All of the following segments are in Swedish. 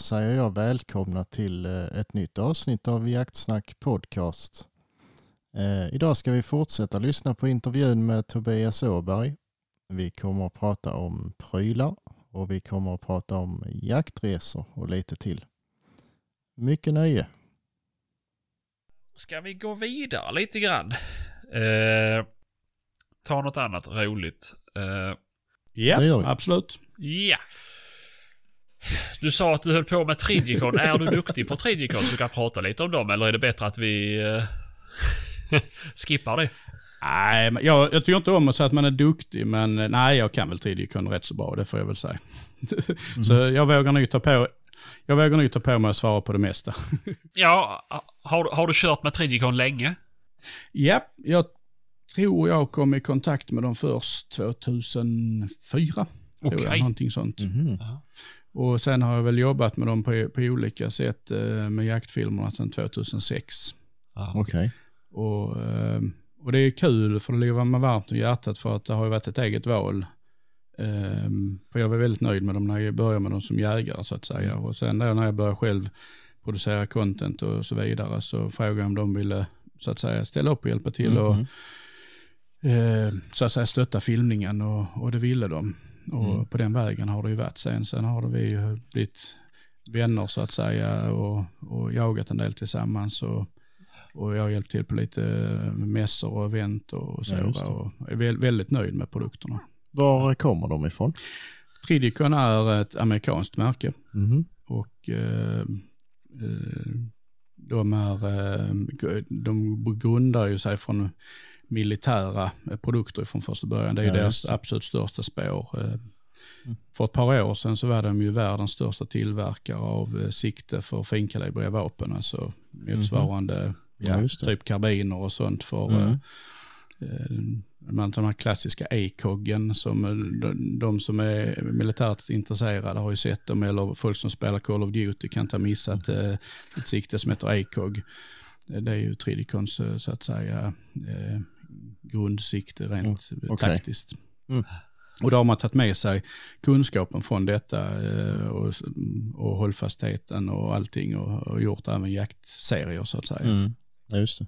säger jag välkomna till eh, ett nytt avsnitt av Jaktsnack podcast. Eh, idag ska vi fortsätta lyssna på intervjun med Tobias Åberg. Vi kommer att prata om prylar och vi kommer att prata om jaktresor och lite till. Mycket nöje. Ska vi gå vidare lite grann? Eh, ta något annat roligt. Eh, Ja, absolut. ja. Du sa att du höll på med Tridicon. är du duktig på Tridicon så du kan prata lite om dem? Eller är det bättre att vi eh, skippar det? Nej, jag, jag tycker inte om att säga att man är duktig, men eh, nej, jag kan väl Tidikon rätt så bra, det får jag väl säga. så jag vågar nog ta på jag vågar nog ta på mig att svara på det mesta. Ja, har, har du kört med Tridicon länge? ja, jag tror jag kom i kontakt med dem först 2004. tror jag, Okej. Någonting sånt. Mhm. Ja. Och sen har jag väl jobbat med dem på, på olika sätt eh, med jaktfilmerna sedan 2006. Ja. Okej. Och, eh, och det är kul för det ligger mig varmt om hjärtat för att det har ju varit ett eget val. Eh, För jag var väldigt nöjd med dem när jag började med dem som jägare så att säga. Och sen när jag började själv producera content och så vidare så frågade jag om de ville så att säga ställa upp och hjälpa till och Mhm. eh, så att säga stötta filmningen och, och det ville de. Och Mm. på den vägen har det ju varit sen. Sen har vi ju blivit vänner så att säga och, och jagat en del tillsammans. Och, och jag har hjälpt till på lite mässor och event och så. Ja, och är väl, väldigt nöjd med produkterna. Var kommer de ifrån? Tridicon är ett amerikanskt märke Mhm. och eh, eh, de, är, eh, de grundar ju sig från militära eh, produkter från första början. Det är Ja, deras absolut största spår. Eh, Mm. För ett par år sedan så var de ju världens största tillverkare av eh, sikte för finkalibriga vapen, alltså motsvarande Ja, ja, typ karbiner och sånt för Mm. eh, de här klassiska ACOGen som de, de som är militärt intresserade har ju sett dem eller folk som spelar Call of Duty kan inte ha missat eh, ett sikte som heter ACOG. Det är ju Tridicons så att säga eh, grundsikte rent Mm, okej. taktiskt. Mm. Och då har man tagit med sig kunskapen från detta eh, och, och hållfastheten och allting och, och gjort även jaktserier så att säga. Mm. Ja, just det.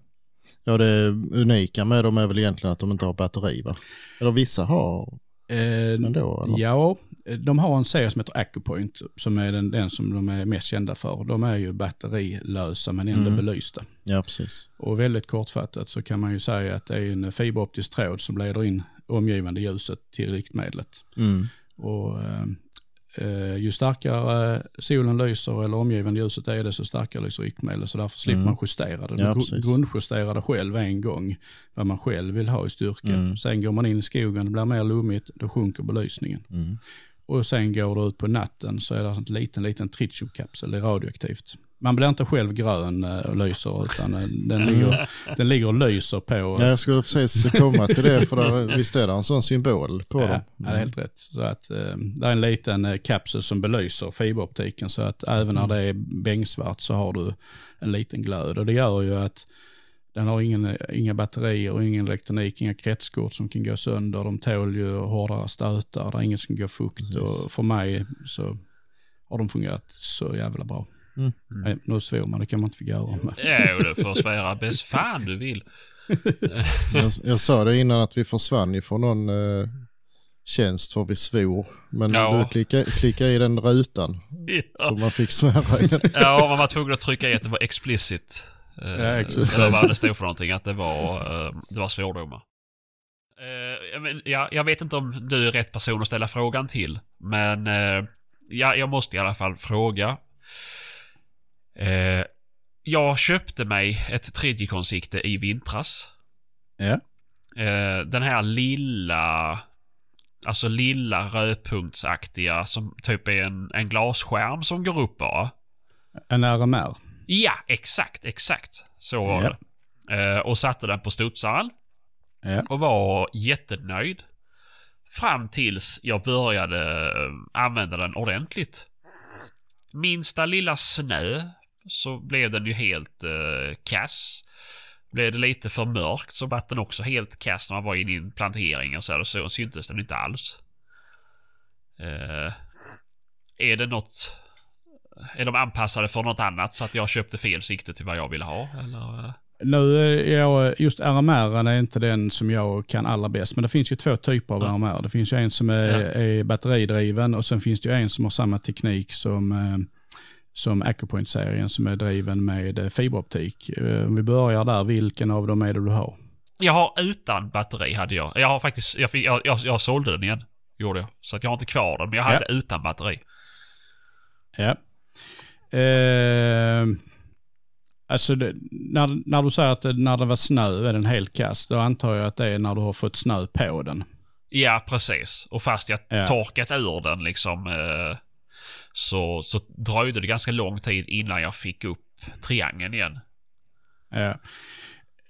Ja, det unika med dem är väl egentligen att de inte har batteri, va? Eller vissa har Eh, ändå, eller? Ja, de har en serie som heter Acupoint som är den, den som de är mest kända för. De är ju batterilösa men ändå Mm. belysta. Ja, precis. Och väldigt kortfattat så kan man ju säga att det är en fiberoptisk tråd som leder in omgivande ljuset till riktmedlet. Mm. Och eh, eh, ju starkare solen lyser eller omgivande ljuset är det så starkare lyser riktmedlet. Så därför slipper Mm. man justera det. Ja, grundjusterar det själv en gång vad man själv vill ha i styrka. Mm. Sen går man in i skogen, det blir mer lummigt, då sjunker belysningen. Mm. Och sen går du ut på natten så är det en liten, liten tritiumkapsel, det är radioaktivt. Man blir inte själv grön eh, och lyser utan eh, den ligger, den ligger och lyser på. Ja, jag skulle precis komma till det, för där, visst är det en sån symbol på Ja, dem? ja, det är helt rätt. Så att, eh, det är en liten kapsel som belyser fiberoptiken så att även när det är bängsvart så har du en liten glöd. Och det gör ju att den har ingen, inga batterier och ingen elektronik, inga kretskort som kan gå sönder. De tål ju hårdare stötar, det är inget som går fukt. Precis. Och för mig så har de fungerat så jävla bra. Mm. Nej, nu svor man, det kan man inte få göra. Men, Jo, du får svära bäst fan du vill. Jag, jag sa det innan att vi försvann ifrån någon eh, tjänst för vi svor. Men Ja. du klickade klicka i den rutan så Ja, man fick svära igen. ja man var tvungen att trycka i att det var explicit. Eh, Ja, exakt. Eller vad det stod för någonting, att det var, eh, det var svordomar. Eh, jag men, ja, jag vet inte om du är rätt person att ställa frågan till, men ja, jag måste i alla fall fråga. Jag köpte mig ett Tridicon-sikte i vintras. ja. Den här lilla, alltså lilla rödpunktsaktiga som typ är en, en glasskärm som går upp bara. En RMR. Ja, exakt, exakt. Så var Ja. det. Eh, och satte den på studsaren Ja. och var jättenöjd. Fram tills jag började eh, använda den ordentligt. Minsta lilla snö så blev den ju helt eh, kass. Blev det lite för mörkt så vart den också helt kass när man var inne i en plantering och så, och så syntes den inte alls. Eh, är det något är de anpassade för något annat så att jag köpte fel sikte till vad jag ville ha? Eller? Nu, är jag, just RMR är inte den som jag kan allra bäst, men det finns ju två typer av Ja. RMR. Det finns ju en som är, Ja. är batteridriven och sen finns det ju en som har samma teknik som, eh, som Acupoint-serien som är driven med eh, fiberoptik. Eh, Om vi börjar där, vilken av dem är det du har? Jag har utan batteri hade jag. Jag har faktiskt, jag, fick, jag, jag, jag sålde den igen. Gjorde jag. Så att jag har inte kvar den, men jag hade utan batteri. Ja. Eh, alltså det, när, när du säger att det, när det var snö är den helt kast, då antar jag att det är när du har fått snö på den. Ja, precis. Och fast jag Ja. torkat ur den liksom eh, så, så dröjde det ganska lång tid innan jag fick upp triangeln igen. Ja.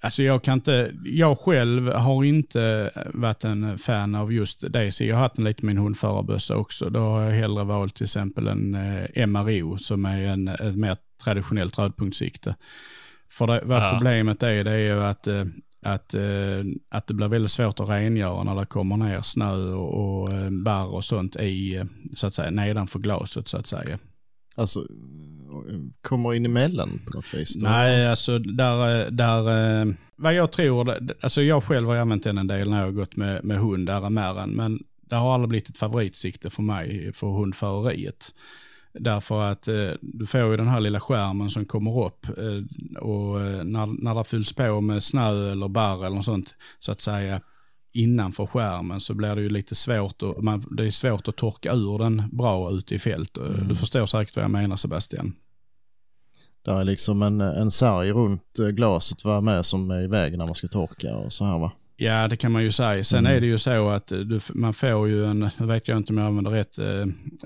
Alltså jag kan inte, jag själv har inte varit en fan av just DC. Jag har haft en lite min hundförarbössa också. Då har jag hellre valt till exempel en eh, MRO som är en, ett mer traditionellt rödpunktssikte. För det, vad Ja. problemet är, det är ju att, eh, att, eh, att det blir väldigt svårt att rengöra när det kommer ner snö och, och barr och sånt i, så att säga, nedanför glaset så att säga. Alltså, kommer in emellan på något vis? då? Nej, alltså där, eh, där, eh, vad jag tror, alltså jag själv har använt den en del när jag har gått med, med hund, RMR, men det har aldrig blivit ett favoritsikte för mig för hundföreriet. Därför att eh, du får ju den här lilla skärmen som kommer upp eh, och eh, när, när det fylls på med snö eller barr eller något sånt så att säga innanför skärmen så blir det ju lite svårt och man, det är svårt att torka ur den bra ute i fält. Mm. Du förstår säkert vad jag menar Sebastian. Där är liksom en, en sarg runt eh, glaset var med som är i vägen när man ska torka och så här va? Ja, det kan man ju säga. Sen Mm. är det ju så att eh, du, man får ju en, nu vet jag inte om jag använder rätt eh,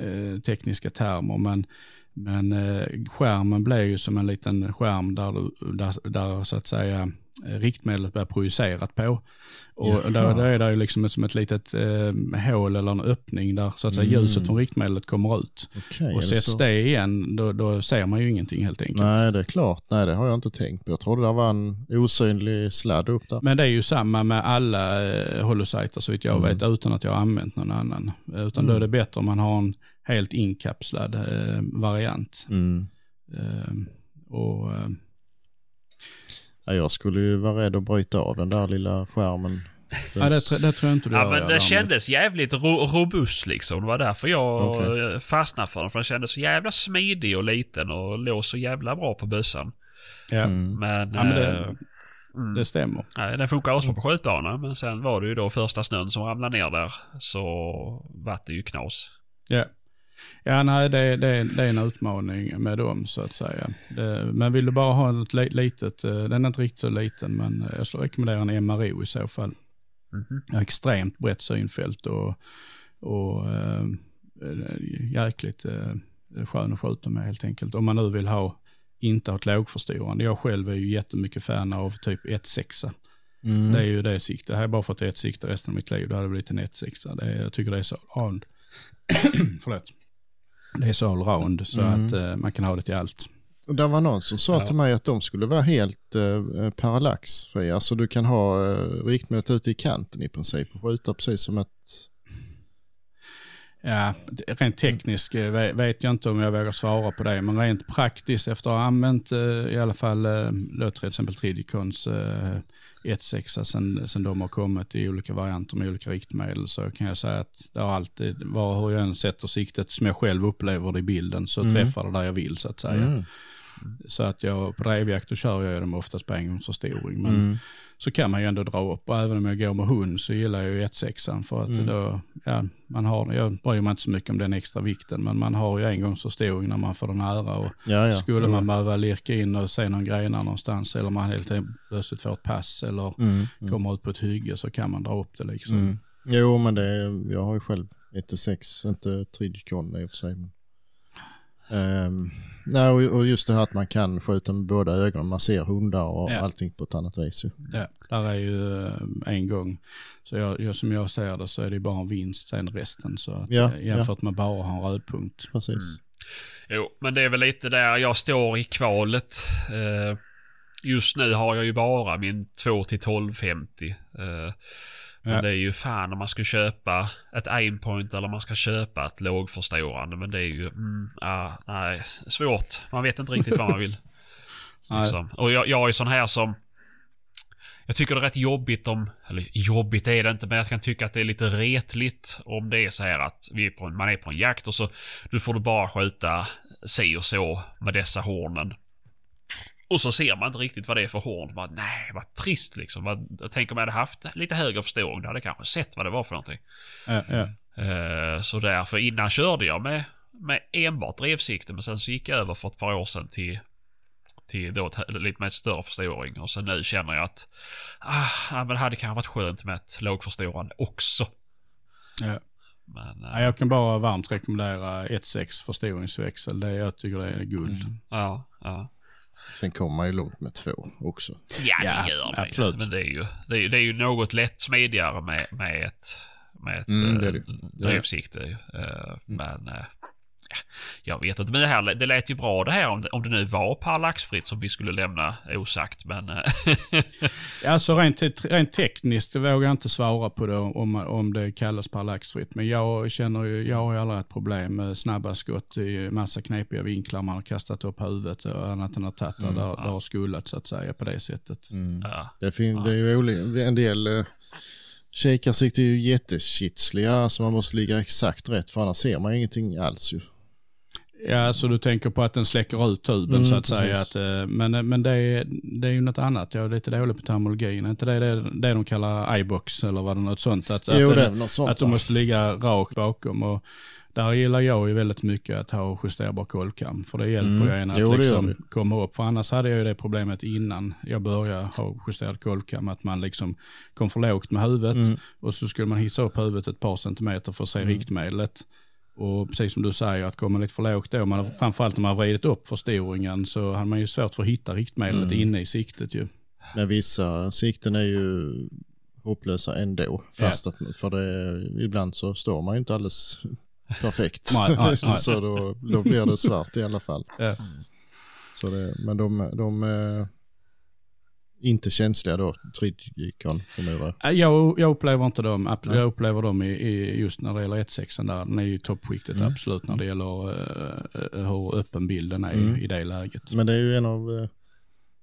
eh, tekniska termer, men, men eh, skärmen blir ju som en liten skärm där, du, där, där så att säga riktmedlet blir projicerat på. Och Jaha. där, där är det ju liksom som ett litet eh, hål eller en öppning där så att säga Mm. ljuset från riktmedlet kommer ut. Är och sätts så? det igen, då, då ser man ju ingenting helt enkelt. Nej, det är klart. Nej, det har jag inte tänkt på. Jag trodde det var en osynlig sladd upp där. Men det är ju samma med alla eh, holosajter så vitt jag Mm. vet utan att jag har använt någon annan. Utan då är det bättre om man har en helt inkapslad eh, variant. Mm. Eh, och, eh, Ja, jag skulle ju vara rädd att bryta av den där lilla skärmen. ja, det, tr- det tror jag inte du Ja, gör. men det kändes jävligt ro robust liksom. Det var därför jag Okej. eh, fastnade för den. För den kändes så jävla smidig och liten och låg så jävla bra på bössan. Ja, Mm. Men, Ja, men det- eh, mm, det stämmer. nej, den funkar asbra på skjutbanan. Men sen var det ju då första snön som ramlade ner där. Så vart det ju knas. Ja, ja nej, det, det, det är en utmaning med dem så att säga. Det, men vill du bara ha li- litet, eh, den är inte riktigt så liten, men jag skulle rekommendera en MRO i så fall. Mhm. har extremt brett synfält och, och eh, jäkligt eh, skön att skjuta med helt enkelt. Om man nu vill ha, inte ha ett lågförstorande. Jag själv är ju jättemycket fan av typ 1.6. Mm. Det är ju det sikte. Har jag bara fått ett sikte resten av mitt liv, då hade det blivit en 1.6. Det är, jag tycker det är så. Förlåt. Det är så allround så Mm. att eh, man kan ha det till allt. Och det var någon som sa Ja. till mig att de skulle vara helt eh, parallaxfria. Alltså du kan ha eh, riktmålet ute i kanten i princip och skjuta precis som ett... Ja, rent tekniskt eh, ve- vet jag inte om jag vågar svara på det, men rent praktiskt efter att ha använt eh, i alla fall eh, då till exempel Tridicons eh, 1.6 sen, sen de har kommit i olika varianter med olika riktmedel så kan jag säga att det har alltid, var hur jag än sätter siktet som jag själv upplever det i bilden så Mm. träffar det där jag vill så att säga. Mm. Så att jag på drevjakt då kör jag dem oftast på engångsförstoring. Men Mm. så kan man ju ändå dra upp. Och även om jag går med hund så gillar jag ju 1.6 för att Mm. då, ja, man har, jag bryr mig inte så mycket om den extra vikten, men man har ju engångsförstoring när man får den nära. Och Ja, ja. skulle man behöva lirka in och se någon grenar någonstans eller man helt plötsligt får ett pass eller Mm. Mm. kommer ut på ett hygge så kan man dra upp det liksom. Mm. Jo, men det, jag har ju själv 1-6, inte Tridicon i och för sig. Men, Ehm, nej, och, just det här att man kan skjuta med båda ögonen, man ser hundar och Ja. allting på ett annat vis. Ja, där är ju eh, en gång. Så jag, jag, som jag ser det så är det bara en vinst sen resten. Så att, Ja, eh, jämfört med bara ha en rödpunkt. Precis. Jo, men det är väl lite där jag står i kvalet. Eh, just nu har jag ju bara min 2 till 1250. Eh, Men Ja. det är ju fan om man ska köpa ett aimpoint eller man ska köpa ett lågförstorande. Men det är ju, mm, ah, nej, svårt. Man vet inte riktigt vad man vill. Liksom. Och jag, jag är sån här som... Jag tycker det är rätt jobbigt om... Eller jobbigt är det inte, men jag kan tycka att det är lite retligt om det är så här att vi är på en, man är på en jakt och så nu får du bara skjuta si och så med dessa hornen. Och så ser man inte riktigt vad det är för horn. Man, nej, vad trist liksom. Vad, jag tänker om jag hade haft lite högre förståring, då hade jag kanske sett vad det var för någonting. Ja, ja. Eh, så därför innan körde jag med, med enbart drevsikte men sen så gick jag över för ett par år sedan till, till då ett, lite mer större förstoring och sen nu känner jag att ah, ja, men det hade kanske varit skönt med ett lågförstorande också. Ja. Men Ja, eh, jag kan bara varmt rekommendera 1.6 förstoringsväxel. Det, jag tycker det är guld. ja, ja. Sen kommer man ju långt med två också. Ja, Ja, det gör man absolut. Men det är ju, det är, ju- det är ju något lätt smidigare med, med ett, med ett Mm, eh, det är det. Det. drevsikte. Eh, Men eh, ja, jag vet inte. Men det, här, det lät ju bra det här om det, om det nu var parallaxfritt som vi skulle lämna osagt. Men eh, Alltså rent, rent tekniskt vågar jag inte svara på det om, om det kallas parallaxfritt. Men jag känner ju, jag har ju aldrig ett problem med snabba skott i massa knepiga vinklar. Man har kastat upp huvudet och annat än att tagit Mm, där, där det har skullat så att säga på det sättet. ja. Det, fin- det är ju en del uh, kikarsikte är ju jättekitsliga så man måste ligga exakt rätt för annars ser man ingenting alls ju. Ja, så du tänker på att den släcker ut tuben Mm, så att säga. precis. Att, eh, men men det, är, det är ju något annat. Jag är lite dålig på terminologin. Är inte det det, det de kallar iBox eller vad det är något sånt? Att, jo, att, det något sånt. att du va? måste ligga rakt bakom. Och där gillar jag ju väldigt mycket att ha justerbar kolkam. För det hjälper Mm. ju en att Jo, liksom komma upp. För annars hade jag ju det problemet innan jag började ha justerad kolkam. Att man liksom kom för lågt med huvudet. Mm. Och så skulle man hissa upp huvudet ett par centimeter för att se Mm. riktmedlet. Och precis som du säger, att komma lite för lågt då, man, framförallt när man har vridit upp förstoringen så har man ju svårt för att hitta riktmedlet Mm. inne i siktet ju. Men vissa sikten är ju hopplösa ändå. Fast att, för det, ibland så står man ju inte alldeles perfekt. Nej, nej, nej. så då, då blir det svart i alla fall. Ja. Så det, men de, de är inte känsliga då, Trigicon förmodar jag. Äh, Jag, jag upplever inte dem, jag upplever dem i, i just när det gäller 1.6 där. Den är ju toppskiktet Mm. absolut när det gäller uh, hur öppen bilden är Mm. i det läget. Men det är ju en av,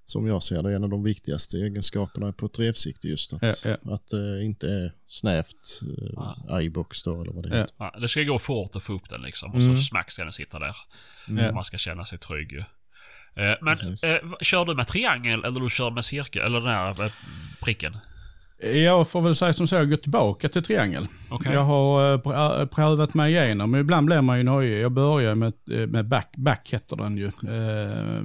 som jag ser det, en av de viktigaste egenskaperna på ett drevsikte just att, Ja, ja. att det inte är snävt uh, iBox då eller vad det Ja. heter. Ja, det ska gå fort att få upp den liksom. Och Mm. så smack ska den sitta där. Mm. Man ska känna sig trygg ju. Eh, Men eh, kör du med triangel eller du kör med cirkel? Eller den här eh, pricken? Jag får väl säga som så, jag går tillbaka till triangel. Okej. Jag har eh, pr- prövat mig igenom, men ibland blir man ju nöjd. Jag börjar med, med back, back heter den ju. Eh,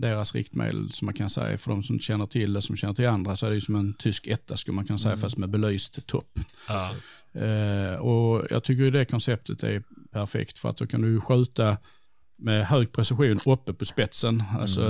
deras riktmedel som man kan säga, för de som känner till det, som känner till andra, så är det ju som en tysk etta skulle man kunna säga, fast med belyst topp. Ja. Eh, och jag tycker ju det konceptet är perfekt, för att då kan du skjuta med hög precision uppe på spetsen. Alltså,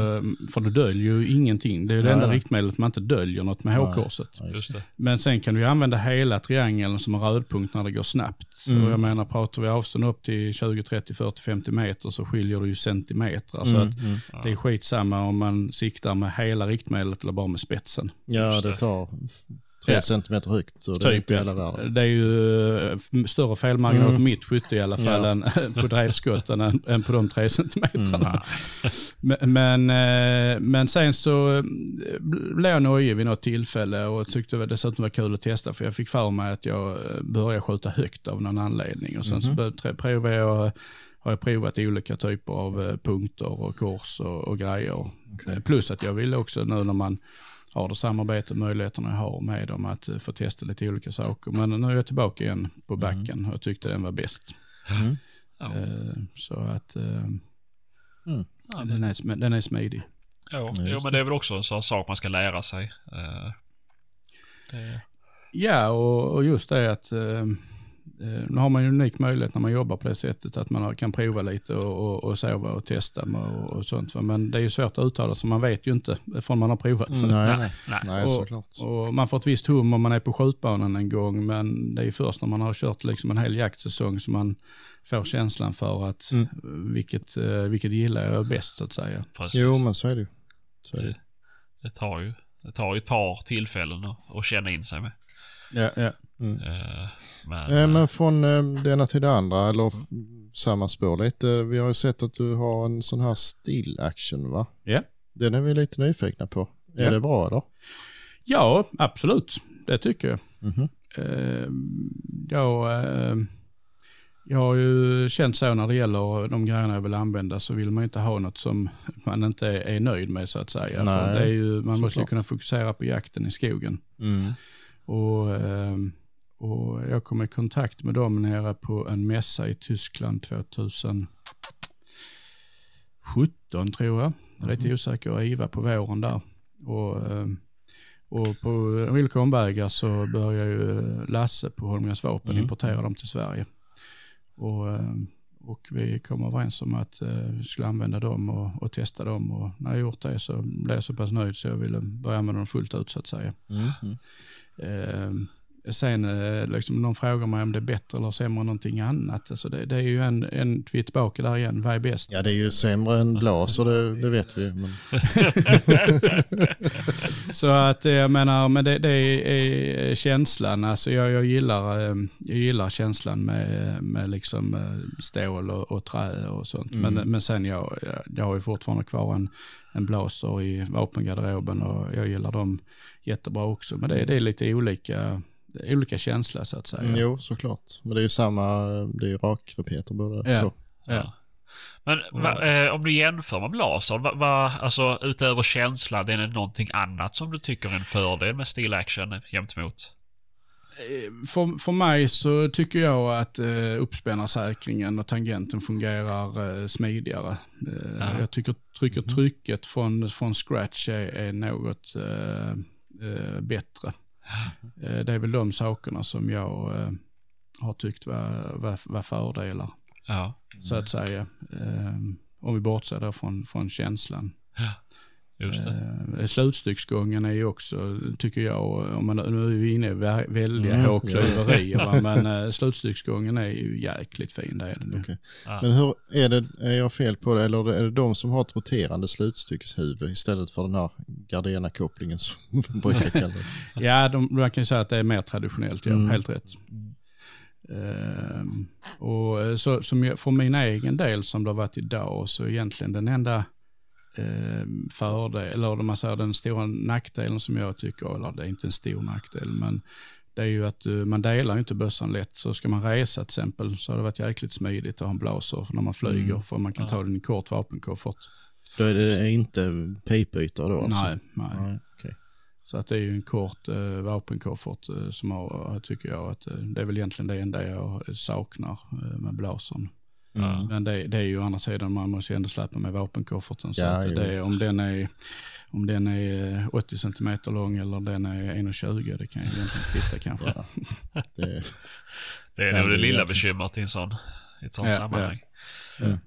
För du döljer ju ingenting. Det är ju det enda riktmedlet man inte döljer något med hårkorset. Ja. Men sen kan du använda hela triangeln som en rödpunkt när det går snabbt. Mm. Och jag menar, pratar vi avstånd upp till 20, 30, 40, 50 meter så skiljer det ju centimeter. Så Mm, mm. det är skitsamma om man siktar med hela riktmedlet eller bara med spetsen. Ja, det. tar tre Ja. centimeter högt och det är Typ, hela världen. Det är ju eh, större felmarginal Mm. på mitt skytte i alla fall Ja. än på drevskotten än, än på de tre centimeterna. Mm. Men, men, eh, sen så eh, blev jag nöjd vid något tillfälle och tyckte det dessutom var kul att testa för jag fick för mig att jag började skjuta högt av någon anledning. Och sen Mhm. så tre- provade jag, har jag provat olika typer av punkter och kors och, och grejer. Eh, Plus att jag ville också nu när man har det samarbete och möjligheterna jag har med dem att eh, få testa lite olika saker. Men nu är jag tillbaka igen på backen och jag tyckte den var bäst. Mm. Ja. Eh, Så att eh, Mm. Den, är, den är smidig. Ja, Ja, jo, men det är väl också en sån sak man ska lära sig. Det, Ja, och, och just det att nu har man ju en unik möjlighet när man jobbar på det sättet att man kan prova lite och, och, och sova och testa och, och sånt. Men det är ju svårt att uttala så man vet ju inte förrän man har provat. Nej, nej, nej. nej, Och- såklart. Och man får ett visst hum om man är på skjutbanan en gång men det är ju först när man har kört liksom en hel jaktsäsong som man får känslan för att Mm. vilket, eh, vilket gillar jag bäst så att säga. precis. Jo, men så är det ju. Så är det. det, det tar ju det tar ju ett par tillfällen att, att känna in sig med. Ja, ja. Mm. Eh, men, Eh, Men från eh, det ena till det andra, eller samma spår lite. Vi har ju sett att du har en sån här still action va? Ja. Den är vi lite nyfikna på. Är Ja. det bra då? Ja, absolut. Det tycker jag. Mhm. Eh, jag, eh, jag har ju känt så när det gäller de grejerna jag vill använda så vill man inte ha något som man inte är, nöjd med så att säga. Nej, För det är ju, man måste ju kunna fokusera på jakten i skogen. Mm. Och, eh, och jag kom i kontakt med dem nere på en mässa i Tyskland 2017 tror jag. Är lite osäker, och IVA på våren där. Och, eh, och på olika omvägar så började ju Lasse på Holmgrens Vapen Mm. importera dem till Sverige. Och, eh, och vi kom överens om att eh, vi skulle använda dem och, och testa dem. Och när jag gjort det så blev jag så pass nöjd så jag ville börja använda dem fullt ut så att säga. Mm. Mm. Eh, sen eh, liksom, någon frågar mig om det är bättre eller sämre än någonting annat. Alltså det, det är ju en, en vi är tillbaka där igen, vad är bäst? Ja, det är ju sämre än blaser, det, det vet vi. Men... Så att eh, jag menar, men det, det är känslan. Alltså jag, jag, gillar, eh, jag gillar känslan med, med liksom stål och, och trä och sånt. Mm. Men, men sen jag, jag, jag har ju fortfarande kvar en, en blaser i vapengarderoben och jag gillar dem jättebra också. Men det, det är lite olika, olika känsla så att säga. Mm, jo, såklart. Men det är ju samma, det är ju rakrepeter båda Ja. två. Ja. Men va, eh, om du jämför med Blaser, va, va, alltså utöver känslan, är det någonting annat som du tycker är en fördel med Steel Action gentemot? Eh, För, för mig så tycker jag att eh, uppspännarsäkringen och tangenten fungerar eh, smidigare. Eh, Ja. Jag tycker trycker trycket från, från scratch är, är något eh, eh, bättre. Eh, det är väl de sakerna som jag eh, har tyckt var, var, var fördelar, Ja. så att säga. Eh, om vi bortser då från, från känslan. Det. Eh, slutstycksgången är ju också, tycker jag, om man, nu är vi inne i vä- väldiga Mm, hårklyverier, men eh, slutstycksgången är ju jäkligt fin, det är den ju. Okej. Ja. Men hur är det, är jag fel på det, eller är det de som har ett roterande slutstyckeshuvud istället för den här Gardena-kopplingen som vi brukar kalla det? Ja, de, man kan ju säga att det är mer traditionellt, ja, Mm. helt rätt. Ehm, och eh, så, som jag, för min egen del som det har varit idag, så egentligen den enda fördel, eller om man säger den stora nackdelen som jag tycker, eller det är inte en stor nackdel, men det är ju att eh, man delar inte bössan lätt. Så ska man resa till exempel så har det varit jäkligt smidigt att ha en blaser när man flyger, Mm. för man kan Ja. ta den i kort vapenkoffert. Då är det inte pipytor då alltså? Nej, nej. Nej, okej. Så att det är ju en kort eh, vapenkoffert eh, som har, tycker jag, att eh, det är väl egentligen det enda jag saknar eh, med blasern. Ja. Men det, det är ju å andra sidan, man måste ju ändå släppa med vapenkofferten. Så Ja, det, om, den är, om den är eh, 80 cm lång eller den är 1,20 det kan ju egentligen kvitta kanske. Ja. Det, Det är nog det lilla bekymret i en sån, i ett sånt Ja, sammanhang. ja. Ja.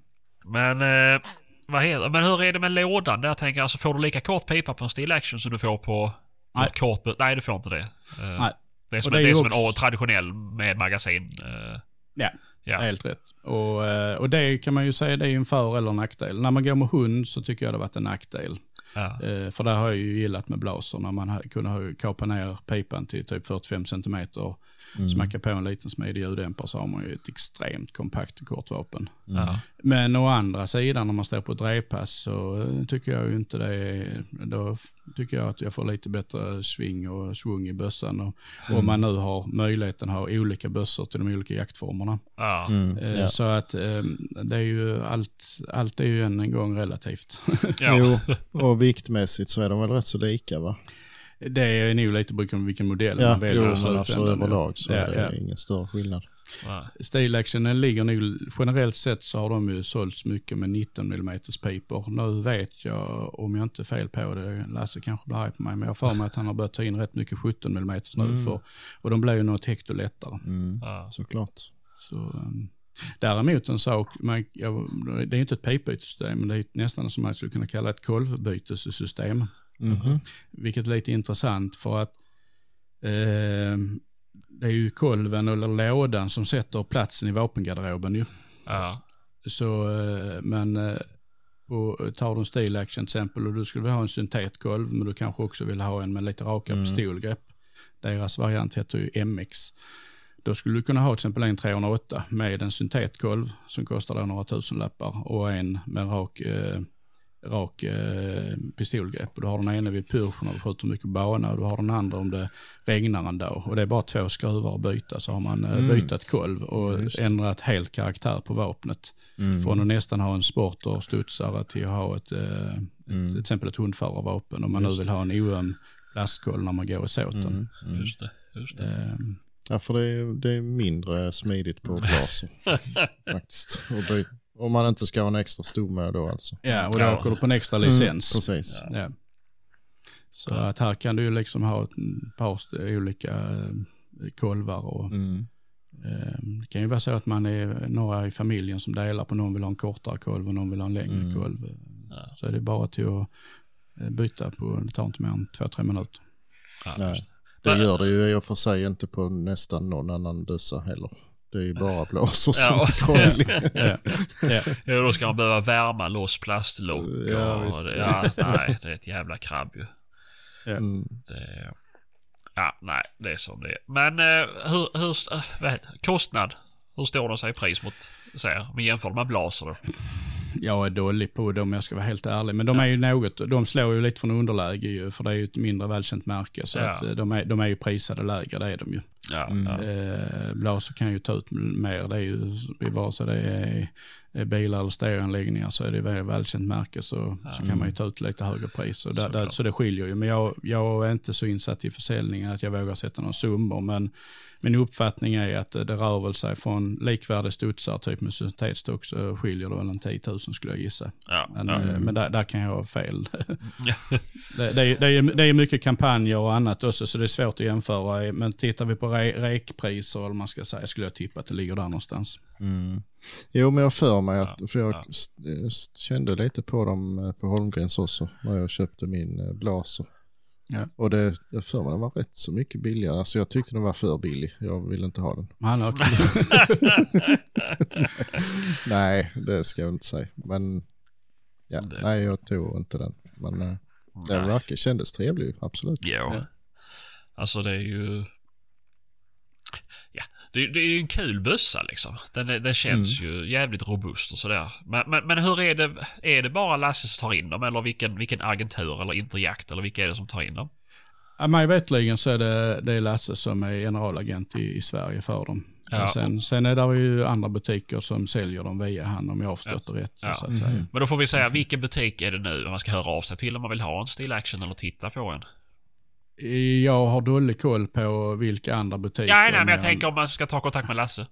Men, eh, vad heter, men hur är det med lådan? Där tänker jag, alltså, får du lika kort pipa på en Steel Action som du får på Nej. kort... Nej, du får inte det. Eh, Nej. Det är som, Och en, det är det är som också- en traditionell med magasin. eh, Ja. Ja. Helt rätt. Och, eh, och det kan man ju säga det är en för eller nackdel. När man går med hund så tycker jag det varit en nackdel. Ja. Eh, för där har jag ju gillat med blaser när man kunde kapa ner pipan till typ 45 cm och mm. smacka på en liten smidig ljuddämpare så har man ju ett extremt kompakt och kort vapen. Ja. Men å andra sidan när man står på ett drevpass så eh, tycker jag ju inte det är, då tycker jag att jag får lite bättre sving och svung i bössan. Och om man nu har möjligheten att ha olika bössor till de olika jaktformerna. Ja. Mm, Eh, ja. Så att eh, det är ju allt, allt är ju än en gång relativt. Ja. Jo, och viktmässigt så är de väl rätt så lika va? Det är nog lite beroende på vilken modell Ja, man väljer jo, men alltså ja. överlag så Ja, är det ja. ingen större skillnad. Ja. Steel Actionen ligger nog, generellt sett så har de ju sålts mycket med 19 mm pipor. Nu vet jag, om jag inte är fel på det, Lasse kanske blir arg på mig, men jag har för mig att han har börjat ta in rätt mycket 17 mm nu Mm. för, och de blir ju något hekto lättare. Mm, Ja. såklart. Så, um, däremot en sak, man, jag, det är inte ett pipbytessystem, men det är nästan som man skulle kunna kalla ett kolvbytessystem. Mhm. Vilket är lite intressant för att eh, det är ju kolven eller lådan som sätter platsen i vapengarderoben ju. Ja. Så, eh, men eh, och tar du en steel action till exempel och du skulle vilja ha en syntetkolv men du kanske också vill ha en med lite rakare Mm. pistolgrepp. deras variant heter ju MX. Då skulle du kunna ha till exempel en 308 med en syntetkolv som kostar några tusenlappar och en med rak, eh, rak eh, pistolgrepp. Och du har den ene vid pyrschen och du skjuter mycket bana och du har den andra om det regnar en dag. Och det är bara två skruvar att byta så har man eh, Mm. bytt kolv och Just ändrat helt karaktär på vapnet. Mm. Från att nästan ha en sport och studsare till att ha ett, eh, ett, Mm. till exempel ett hundförarvapen om man Just nu vill ha en oöm plastkolv när man går i såten. Mm. Mm. Just det. Just det. Eh, Ja, för det är, det är mindre smidigt på blaser faktiskt. Och det, om man inte ska ha en extra stomme då alltså. Ja, och då Ja. åker du på en extra licens. Precis. Ja. Så att här kan du ju liksom ha ett par olika eh, kolvar och Mm. eh, det kan ju vara så att man är några i familjen som delar på någon vill ha en kortare kolv och någon vill ha en längre Mm. kolv. Ja. Så är det bara till att eh, byta på, det tar inte mer än två, tre minuter. Ja, Nej. Det gör det ju i och för sig inte på nästan någon annan bössa heller. Det är ju bara blåsor som Ja. är krånglig. Ja. Ja. Ja, då ska man behöva värma loss plastlock. Ja, och visst. det, ja, nej, det är ett jävla krabb ju. Mm. Det, ja, nej, det är som det är. Men eh, hur, hur, eh, vad kostnad? Hur står den sig i pris mot, så här, om vi jämför med blaser då? Jag är dålig på dem om jag ska vara helt ärlig. Men de är ju något, de slår ju lite från underläge ju, för det är ju ett mindre välkänt märke. Så Ja. att eh, de är, de är ju prisade lägre, det är de ju. Ja, Mm. ja. Eh, kan ju ta ut mer. Det är ju, vare sig det är, är bilar eller stereoanläggningar så är det väl välkänt märke så, så kan man ju ta ut lite högre pris. Så, där, där, så det skiljer ju. Men jag, jag är inte så insatt i försäljningen att jag vågar sätta några summor. Men min uppfattning är att det, rör väl sig från likvärdiga studsar, typ med syntetstock, så skiljer det väl en 10 000 skulle jag gissa. ja, Men, ja. eh, men där, där kan jag ha fel. Det, det, är, det, är, det är mycket kampanjer och annat också så det är svårt att jämföra. Men tittar vi på re, rekpriser eller man ska säga skulle jag tippa att det ligger där någonstans. Mm. Jo, men jag för mig att, Ja, för jag st- kände lite på dem eh, på Holmgrens också när jag köpte min eh, blaser. Ja. Och det, jag för mig den var rätt så mycket billigare. Alltså jag tyckte den var för billig. Jag ville inte ha den. Han har, Nej, det ska jag inte säga. Men ja, Det- nej, jag tog inte den. Men eh, den verkar, kändes trevlig, absolut. Ja. Ja. Alltså det är ju... Ja, det, det är ju en kul bössa liksom. Den, den känns Mm. ju jävligt robust och sådär. Men, men, men hur är det? Är det bara Lasse som tar in dem? Eller vilken, vilken agentur eller Interjakt eller vilka är det som tar in dem? ja, mig veterligen så är det, det är Lasse som är generalagent i, i Sverige för dem. Ja. Sen, sen är det ju andra butiker som säljer dem via han om jag har förstått det rätt. Ja. Så att säga. Mhm. Men då får vi säga, vilken butik är det nu man ska höra av sig till om man vill ha en Steel Action eller titta på en? Jag har dålig koll på vilka andra butiker. Ja, nej, men jag tänker om man ska ta kontakt med Lasse.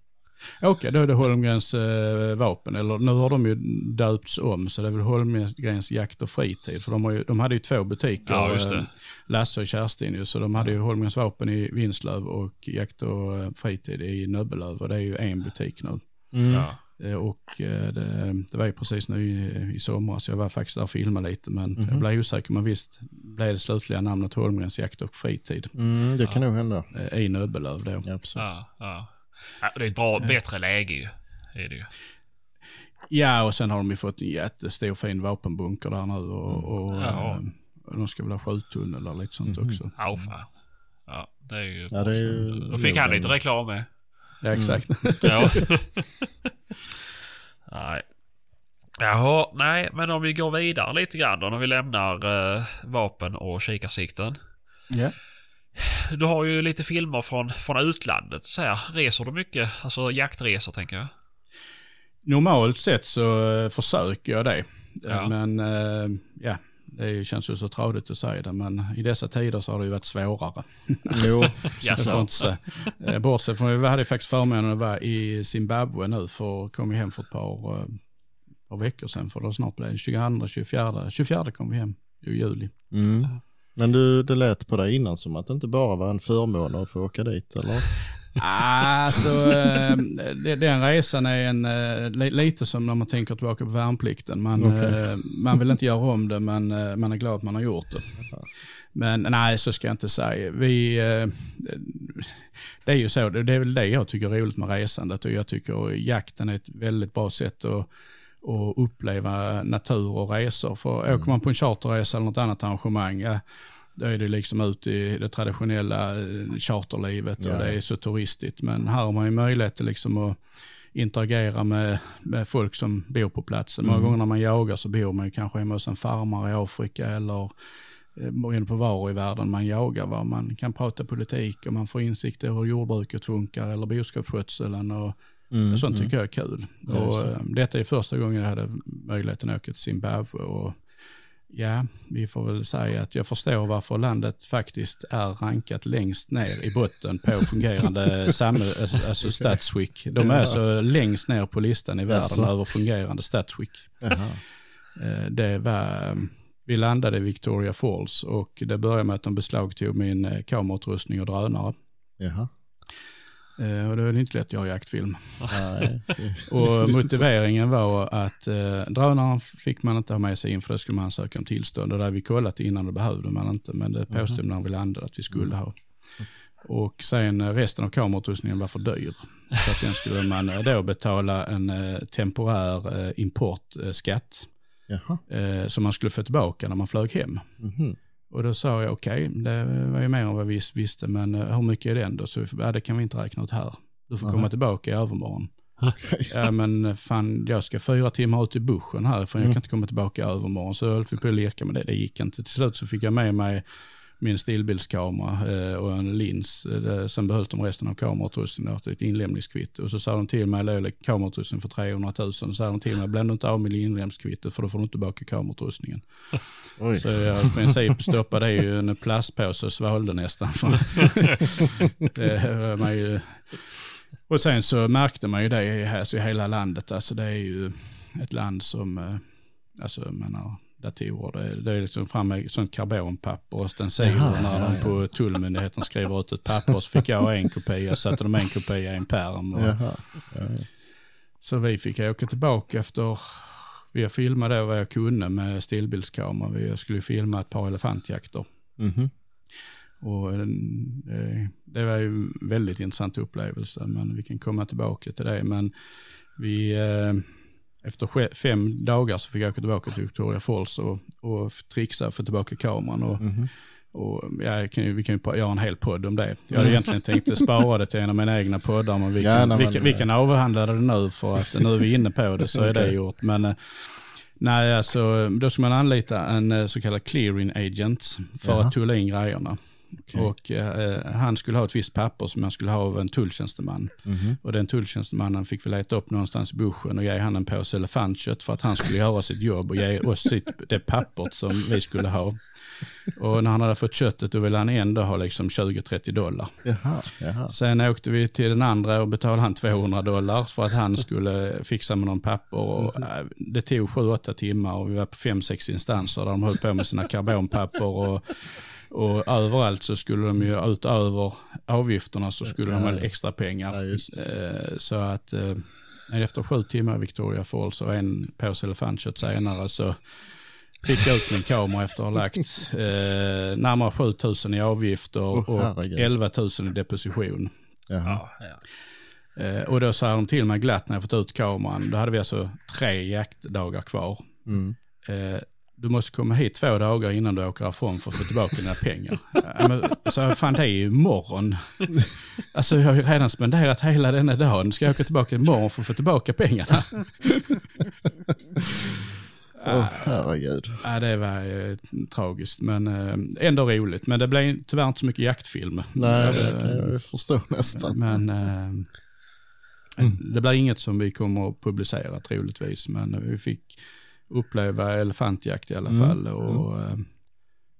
Okej, då är det Holmgrens eh, vapen. Eller nu har de ju döpts om så det är väl Holmgrens jakt och fritid. För de, har ju, de hade ju två butiker, Ja, just det. eh, Lasse och Kerstin ju. Så de hade ju Holmgrens vapen i Vinslöv och jakt och eh, fritid i Nöbbelöv. Och det är ju en butik nu. Mm. Ja. Eh, Och eh, det, det var ju precis nu i, i somras. Jag var faktiskt där och filmade lite. Men Mhm. jag blev osäker. Men visst blev det slutliga namnet Holmgrens jakt och fritid Mm, det kan nog hända. eh, i Nöbbelöv då. Ja, precis. Ja, ja. ja, det är ett bra, bättre läge ju. Är det ju. Ja, och sen har de ju fått en jättestor fin vapenbunker där nu och, och, Ja. eh, och de ska väl ha skjuttunnel och lite sånt Mhm. också. Ja, fan. Ja, det är ju... Ja, det är ju... Då fick han lite reklam med. Ja, exakt. Ja. nej. Jaha, nej, men om vi går vidare lite grann då, när vi lämnar eh, vapen och kikarsikten. ja. Du har ju lite filmer från, från utlandet. Så här, reser du mycket? Alltså jaktresor tänker jag. Normalt sett så eh, försöker jag det. Ja. Men eh, ja, det känns ju så tradigt att säga det. Men i dessa tider så har det ju varit svårare. Jo, får Jaså? inte. Eh, Bortsett från, vi hade faktiskt förmånen att vara i Zimbabwe nu för kom vi hem för ett par, eh, par veckor sedan. För då snart blev det 22, 24, 24 kom vi hem i juli. mm. Men du, det lät på dig innan som att det inte bara var en förmån att få åka dit, eller? Alltså, den resan är en, eh, li- lite som när man tänker tillbaka på värnplikten. Man, Okej. eh, man vill inte göra om det, men man är glad att man har gjort det. Men nej, så ska jag inte säga. Vi, det är ju så, det är väl det jag tycker är roligt med resandet och jag tycker jakten är ett väldigt bra sätt att att uppleva natur och resor. För åker man på en charterresa eller något annat arrangemang, ja, då är det liksom ut i det traditionella eh, charterlivet och Ja. det är så turistigt. Men här har man ju möjlighet liksom att interagera med, med folk som bor på platsen. Många Mm. gånger när man jagar så bor man ju kanske hemma hos en farmare i Afrika eller eh, beroende på var i världen man jagar. Var man kan prata politik och man får insikt i hur jordbruket funkar eller boskapsskötseln och Mm, sånt mm. tycker jag är kul. Ja, och, just det. eh, detta är första gången jag hade möjligheten att åka till Zimbabwe. Och, ja, vi får väl säga att jag förstår varför landet faktiskt är rankat längst ner i botten på fungerande samhälle, alltså, alltså statsskick. De är alltså längst ner på listan i världen Jaså? över fungerande statsskick. Eh, Det var, eh, vi landade i Victoria Falls och det började med att de beslagtog min eh, kamerautrustning och drönare. Jaha. Eh, Och det är inte lätt att göra jaktfilm. Och motiveringen var att eh, drönaren fick man inte ha med sig in för det skulle man ansöka om tillstånd. Och det hade vi kollat innan det behövde man inte. Men det påstod när vi landade att vi skulle ha. Och sen eh, resten av kamerautrustningen var för dyr. Så att den skulle man eh, då betala en eh, temporär importskatt Jaha. som man skulle få tillbaka när man flög hem. Mhm. Och då sa jag okej, det var ju mer än vad vi visste, men eh, hur mycket är den då? Så ja, det kan vi inte räkna ut här. Du får Nej. komma tillbaka i övermorgon. Ja men eh, fan, jag ska fyra timmar ut i buschen här, för jag Mm. kan inte komma tillbaka i övermorgon. Så höll vi på att leka med det, det gick inte. Till slut så fick jag med mig min stillbildskamera eh, och en lins. Eh, Sen behöll de resten av kamerautrustningen och ett inlämningskvitto. Och så sa de till mig, jag kamerautrustning för 300 000. Så sa de till mig, blanda inte av med inlämningskvittot för då får du inte tillbaka kamerautrustningen. Oj. Så jag i princip stoppade i en plastpåse och svalde nästan. det var man ju... Och sen så märkte man ju det i, alltså i hela landet. Alltså det är ju ett land som, eh, alltså menar, datorer, det är, liksom fram med sånt karbonpapper och stenciler när ja, de ja. på tullmyndigheten skriver ut ett papper så fick jag en kopia och satte de en kopia i en pärm. Och. Ja, så vi fick åka tillbaka efter, vi filmade då vad jag kunde med stillbildskamera. Vi skulle filma ett par elefantjakter. Mhm. Och den- det, det var ju en väldigt intressant upplevelse, men vi kan komma tillbaka till det. Men vi, eh, efter fem dagar så fick jag åka tillbaka till Victoria Falls och, och trixa för tillbaka kameran. Och, Mhm. och ja, jag kan ju, vi kan ju göra en hel podd om det. Jag hade egentligen tänkt spara det till en av mina egna poddar, men vi kan, Gärna, vi men- kan, vi kan avhandla det nu för att nu är vi inne på det så är det gjort. Men eh, nej, alltså, då ska man anlita en eh, så kallad clearing agent för Jaha. att tulla in grejerna. Okej. Och eh, han skulle ha ett visst papper som han skulle ha av en tulltjänsteman. Mhm. Och den tulltjänstemannen fick vi leta upp någonstans i buschen och ge han en påse elefantkött för att han skulle göra sitt jobb och ge oss sitt, det pappret som vi skulle ha. Och när han hade fått köttet då ville han ändå ha liksom 20-30 dollar. Jaha. Jaha. Sen åkte vi till den andra och betalade han 200 dollar för att han skulle fixa med någon papper. Och, äh, det tog 7-8 timmar och vi var på 5-6 instanser där de höll på med sina karbonpapper. Och, och överallt så skulle de ju utöver avgifterna så skulle de ha Ja. extra pengar. Ja, Eh, Så att eh, efter sju timmar i Victoria Falls och en påse elefantkött senare så fick jag ut min kamera efter att ha lagt eh, närmare 7000 i avgifter Åh, och herregud. 11 000 i deposition. Jaha. Ja, ja. Eh, och då sa de till mig glatt när jag fått ut kameran, då hade vi alltså tre jaktdagar kvar. Mm. Eh, du måste komma hit två dagar innan du åker ifrån för att få tillbaka dina pengar. Så fan det är ju imorgon. Alltså jag har ju redan spenderat hela denna dagen. Ska jag åka tillbaka imorgon för att få tillbaka pengarna? Åh, herregud. Ja, det var eh, tragiskt men eh, ändå roligt. Men det blev tyvärr inte så mycket jaktfilm. Nej, det Eh, kan jag förstå nästan. Men eh, det blir inget som vi kommer att publicera troligtvis. Men vi fick uppleva elefantjakt i alla Mm. fall. Och, eh,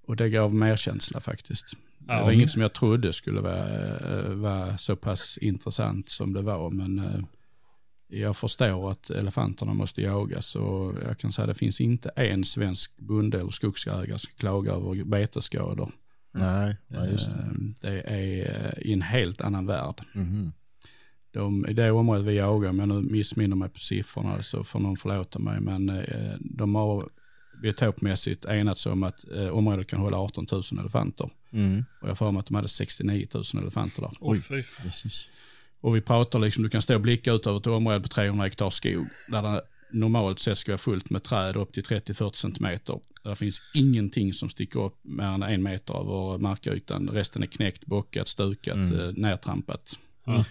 och det gav merkänsla faktiskt. Det var inget som jag trodde skulle vara, eh, vara så pass intressant som det var. Men eh, jag förstår att elefanterna måste jagas. Och jag kan säga att det finns inte en svensk bonde eller skogsägare som klagar över betesskador. Nej, ja, just det. Det är i en helt annan värld. Mhm. De, I det området vi jagar, om jag nu missminner mig på siffrorna så får någon förlåta mig, men eh, de har biotopmässigt enats om att eh, området kan hålla 18 000 elefanter. Mm. Och jag för mig att de hade 69 000 elefanter där. Oj. Jesus. Och vi pratar liksom, du kan stå och blicka ut över ett område på 300 hektar skog där det normalt sett ska vara fullt med träd upp till 30-40 centimeter. Det finns ingenting som sticker upp mer än en meter över markytan. Resten är knäckt, bockat, stukat, mm. nertrampat. Mm.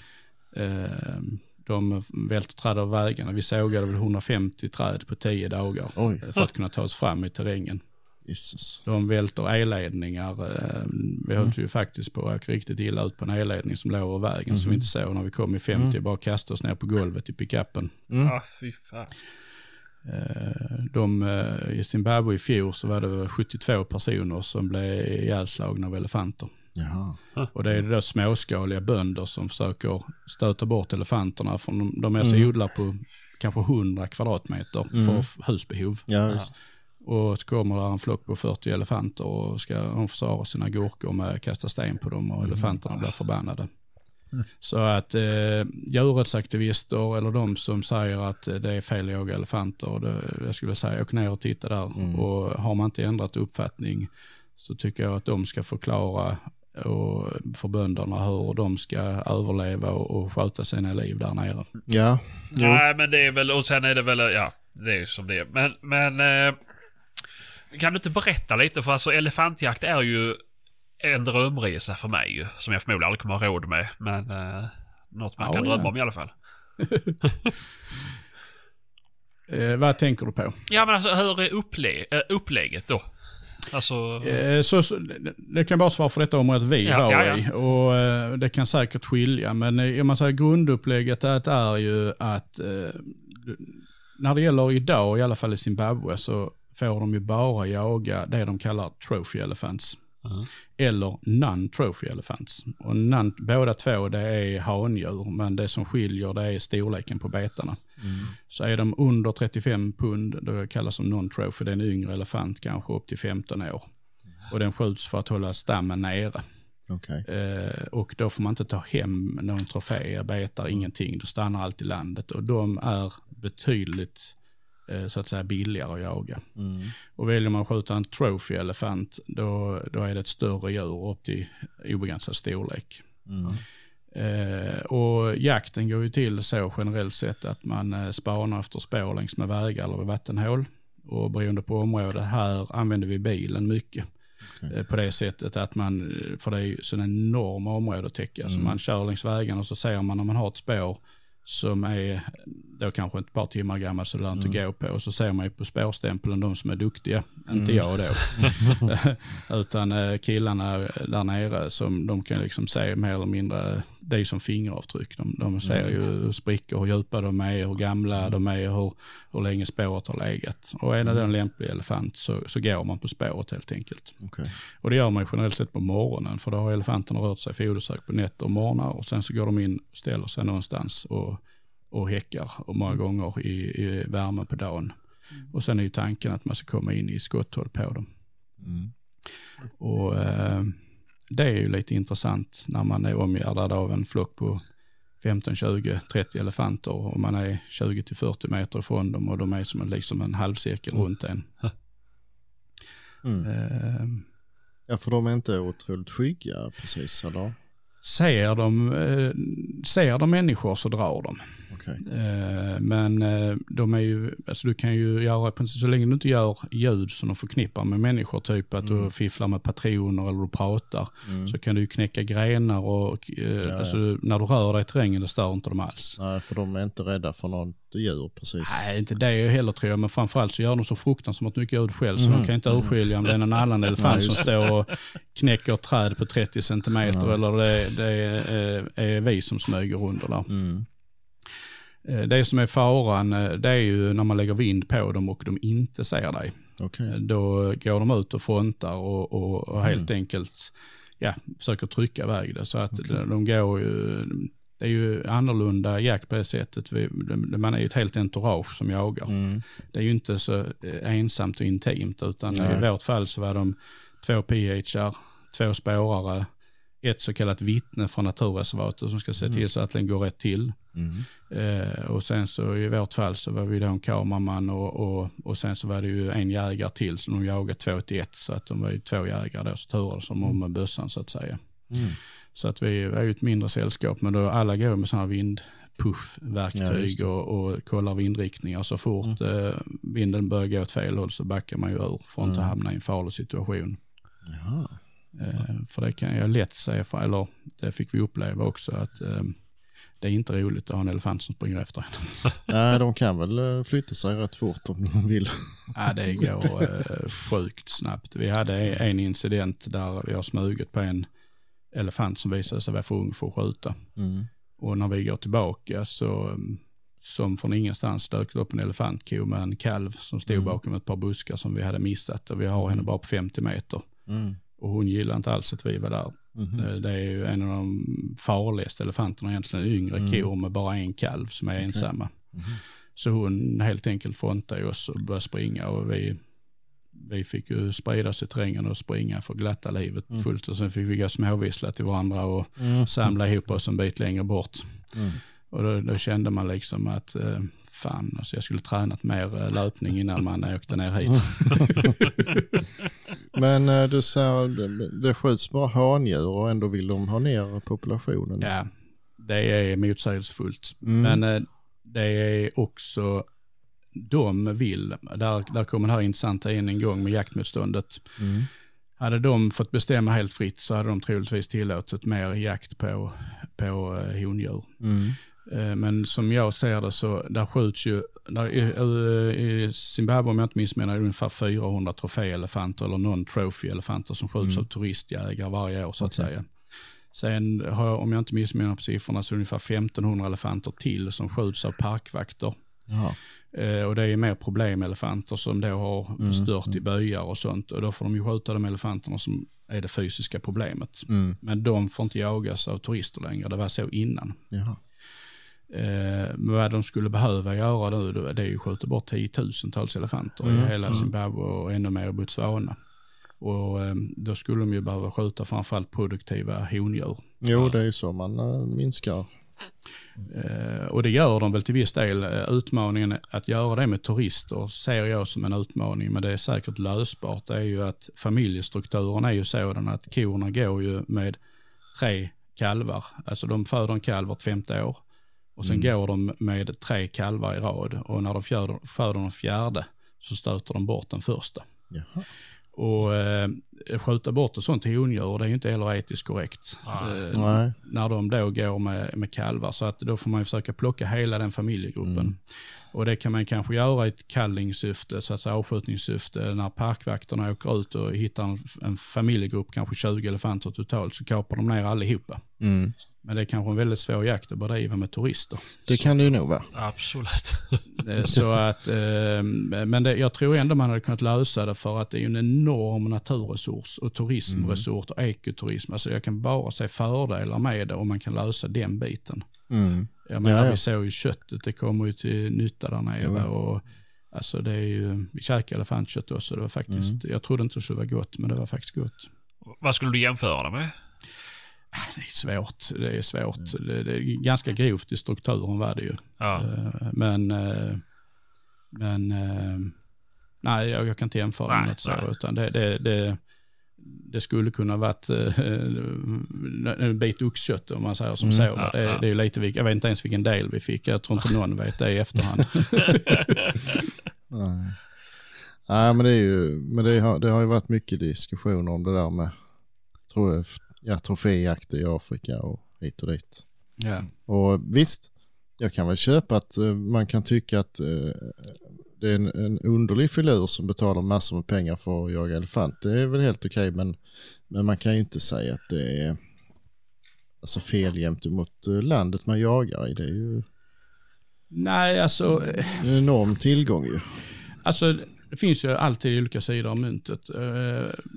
Eh, de välter träd av vägarna. Vi sågade väl 150 träd på 10 dagar Oj. för att kunna ta oss fram i terrängen. Jesus. De välter elledningar. Eh, vi höll mm. ju faktiskt på att riktigt illa ut på en elledning som låg över vägen mm. som vi inte såg när vi kom i 50. Mm. Bara kastade oss ner på golvet i pickuppen. Mm. Ah, fy fan. Eh, de, eh, I Zimbabwe i fjol så var det 72 personer som blev ihjälslagna av elefanter. Jaha. Och det är då småskaliga bönder som försöker stöta bort elefanterna. För de, de är så mm. odlar på kanske 100 kvadratmeter mm. för husbehov. Ja, just. Och så kommer där en flock på 40 elefanter och ska de försvara sina gurkor med att kasta sten på dem och mm. elefanterna blir förbannade. Mm. Så att eh, djurrättsaktivister eller de som säger att det är fel att jaga elefanter, det, jag skulle säga åk ner och titta där. Mm. Och har man inte ändrat uppfattning så tycker jag att de ska förklara och för bönderna hur de ska överleva och, och sköta sina liv där nere. Ja. Jo. Nej, men det är väl, och sen är det väl, ja, det är ju som det är. Men, men eh, kan du inte berätta lite? För alltså elefantjakt är ju en drömresa för mig ju. Som jag förmodligen aldrig kommer ha råd med. Men eh, något man ja, kan ja. drömma om i alla fall. eh, vad tänker du på? Ja men alltså hur är upplä eh, upplägget då? Alltså... Eh, så, så, det kan bara svara för detta området vi ja, var ja, ja. i. Och eh, det kan säkert skilja. Men eh, om man säger grundupplägget är, ju att när det gäller idag, i alla fall i Zimbabwe, så får de ju bara jaga det de kallar trophy elephants. Uh-huh. Eller non-trophy elephants. Och non, båda två det är handjur, men det som skiljer det är storleken på betarna. Mm. Så är de under 35 pund, då kallas de non-trophy, det är en yngre elefant, kanske upp till 15 år. Och den skjuts för att hålla stammen nere. Okay. Eh, och då får man inte ta hem någon trofé, betar, ingenting. Då stannar allt i landet. Och de är betydligt Eh, så att säga billigare att jaga. Mm. Och väljer man att skjuta en trophy elefant då, då är det ett större djur upp till obegränsad storlek. Mm. Eh, och jakten går ju till så generellt sett att man eh, spanar efter spår längs med vägar eller vattenhål. Och beroende på område här använder vi bilen mycket. Okay. Eh, på det sättet att man, för det är ju sådana enorma områden att täcka. Mm. Så man kör längs vägarna och så ser man om man har ett spår som är då kanske ett par timmar gammal så lönt mm. att gå på. Och så ser man ju på spårstämpeln de som är duktiga, mm. inte jag då. Utan eh, killarna där nere som de kan liksom se mer eller mindre, det är som fingeravtryck. De, de ser mm. ju hur sprickor, hur djupa de är, hur gamla mm. de är, hur, hur länge spåret har legat. Och är det mm. en lämplig elefant så, så går man på spåret helt enkelt. Okay. Och det gör man generellt sett på morgonen för då har elefanterna rört sig fodersök på nätter och morgnar och sen så går de in och ställer sig någonstans och och häckar och många mm. gånger i, i värmen på dagen. Mm. Och sen är ju tanken att man ska komma in i skotthåll på dem. Mm. Och eh, det är ju lite intressant när man är omgärdad av en flock på 15, 20, 30 elefanter och man är 20 till 40 meter ifrån dem och de är som en, liksom en halvcirkel mm. runt en. Mm. Eh, ja, för de är inte otroligt skygga precis, eller? Ser de, eh, ser de människor så drar de. Okay. Eh, men eh, de är ju, alltså du kan ju göra, så länge du inte gör ljud som de förknippar med människor, typ att mm. du fifflar med patroner eller du pratar, mm. så kan du knäcka grenar och ja, alltså, ja. när du rör dig i terrängen, det stör inte dem alls. Nej, för de är inte rädda för djur precis. Nej, inte det heller tror jag, men framförallt så gör de så fruktansvärt mycket ljud själv, så mm. de kan inte urskilja om det är någon annan elefant som står och knäcker träd på 30 centimeter eller det, det är, är, vi som smyger under där. Mm. Eh, det som är faran eh, det är ju när man lägger vind på dem och de inte ser dig. Okay. Eh, då går de ut och frontar och, och, och helt mm. enkelt ja, försöker trycka iväg det. Så att okay. de går ju, det är ju annorlunda jakt på det sättet. Man är ju ett helt entourage som jagar. Mm. Det är ju inte så ensamt och intimt utan Nej. i vårt fall så var de två PHR, två spårare, ett så kallat vittne från naturreservatet som ska se mm. till så att den går rätt till. Mm. Eh, och sen så i vårt fall så var vi då en kameraman och, och, och sen så var det ju en jägare till som de jagade två till ett så att de var ju två jägare då så turades de om med bössan så att säga. Mm. Så att vi var ju ett mindre sällskap men då alla går med sådana här vind puffverktyg Ja, och, och kollar vindriktningar. Så fort eh, vinden börjar gå åt fel håll så backar man ju ur för att inte Mm. hamna i en farlig situation. Jaha. Eh, för det kan jag lätt säga, för, eller det fick vi uppleva också, att eh, det är inte roligt att ha en elefant som springer efter en. Nej, de kan väl eh, flytta sig rätt fort om de vill. Ja, det går eh, sjukt snabbt. Vi hade en incident där vi har smugit på en elefant som visade sig vara för ung för att skjuta. Mm. Och när vi går tillbaka så, mm, som från ingenstans dök det upp en elefantko med en kalv som stod Mm. bakom ett par buskar som vi hade missat. Och vi har henne bara på 50 meter. Mm. Och hon gillar inte alls att vi var där. Eh, Det är ju en av de farligaste elefanterna egentligen, yngre Mm. kor med bara en kalv som är ensamma. Mhm. Så hon helt enkelt frontade oss och började springa och vi, vi fick ju sprida oss i terrängen och springa för glatta livet Mm. fullt och sen fick vi gå småvissla till varandra och Mm. samla ihop oss en bit längre bort. Mm. Och då, då kände man liksom att eh, fan, alltså jag skulle tränat mer eh, löpning innan man åkte ner hit. Men eh, du säger det, det skjuts bara handjur och ändå vill de ha ner populationen. Ja, det är motsägelsefullt. Mm. Men eh, det är också, de vill, där, där kommer det här intressanta in en gång med jaktmotståndet. Mm. Hade de fått bestämma helt fritt så hade de troligtvis tillåtit mer jakt på, på eh, hondjur. Mm. Eh, Men som jag ser det så där skjuts ju, där, i, i Zimbabwe om jag inte missminner ungefär 400 troféelefanter eller non-trophy-elefanter som skjuts Mm. av turistjägare varje år så att säga. Sen har jag, om jag inte missminner på siffrorna, så är det ungefär 1500 elefanter till som skjuts av parkvakter. Jaha. Eh, och det är mer problemelefanter som då har Mm, stört i mm. byar och sånt. Och då får de ju skjuta de elefanterna som är det fysiska problemet. Mm. Men de får inte jagas av turister längre, det var så innan. Jaha. Eh, men vad de skulle behöva göra nu, det är ju skjuta bort tiotusentals elefanter Mm, i hela mm. Zimbabwe och ännu mer i Botswana. Och eh, då skulle de ju behöva skjuta framförallt produktiva hondjur. Jo, det är så man minskar. Eh, och det gör de väl till viss del. Eh, Utmaningen att göra det med turister ser jag som en utmaning, men det är säkert lösbart. Det är ju att familjestrukturen är ju sådan att korna går ju med tre kalvar. Alltså de föder en kalv vart femte år. Och sen Mm. går de med tre kalvar i rad. Och när de föder, föder den fjärde så stöter de bort den första. Jaha. Och eh, skjuta bort ett sånt hondjur, det är ju inte heller etiskt korrekt. Eh, när de då går med, med kalvar. Så att då får man ju försöka plocka hela den familjegruppen. Mm. Och det kan man kanske göra i ett kallningssyfte, så att säga avskjutningssyfte. När parkvakterna åker ut och hittar en, en familjegrupp, kanske 20 elefanter totalt, så kapar de ner allihopa. Mm. Men det är kanske en väldigt svår jakt att bedriva med turister. Det kan det ju nog vara. Absolut. Eh, Så att, eh, men det, jag tror ändå man hade kunnat lösa det för att det är en enorm naturresurs och turismresurs och ekoturism. Alltså jag kan bara se fördelar med det om man kan lösa den biten. Mm. Jag menar, Ja, ja. vi såg ju köttet, det kommer ju till nytta där nere. Jo. Och, alltså det är ju, vi käkade elefantkött också, det var faktiskt, jag trodde inte det skulle vara gott, men det var faktiskt gott. Vad skulle du jämföra det med? Det är svårt, det är svårt. Det, det är ganska grovt i strukturen var det ju. Ja. Eh, Men, eh, men eh, nej, jag, jag kan inte jämföra Nej, med något så, nej. utan det, det, det, det skulle kunna varit en bit oxkött om man säger som Mm. så. Ja, det, ja. det är lite, jag vet inte ens vilken del vi fick, jag tror inte någon vet det i efterhand. Nej. Nej, men det är ju, men det har, det har ju varit mycket diskussioner om det där med, tror jag, ja, troféjakt i Afrika och hit och dit. ja. Och visst, jag kan väl köpa att eh, man kan tycka att eh, det är en, en underlig filur som betalar massor med pengar för att jaga elefant. Det är väl helt okej, men, men man kan ju inte säga att det är alltså fel jämt emot eh, landet man jagar i. Det är ju Nej, alltså, en enorm tillgång ju. alltså det finns ju alltid olika sidor av myntet.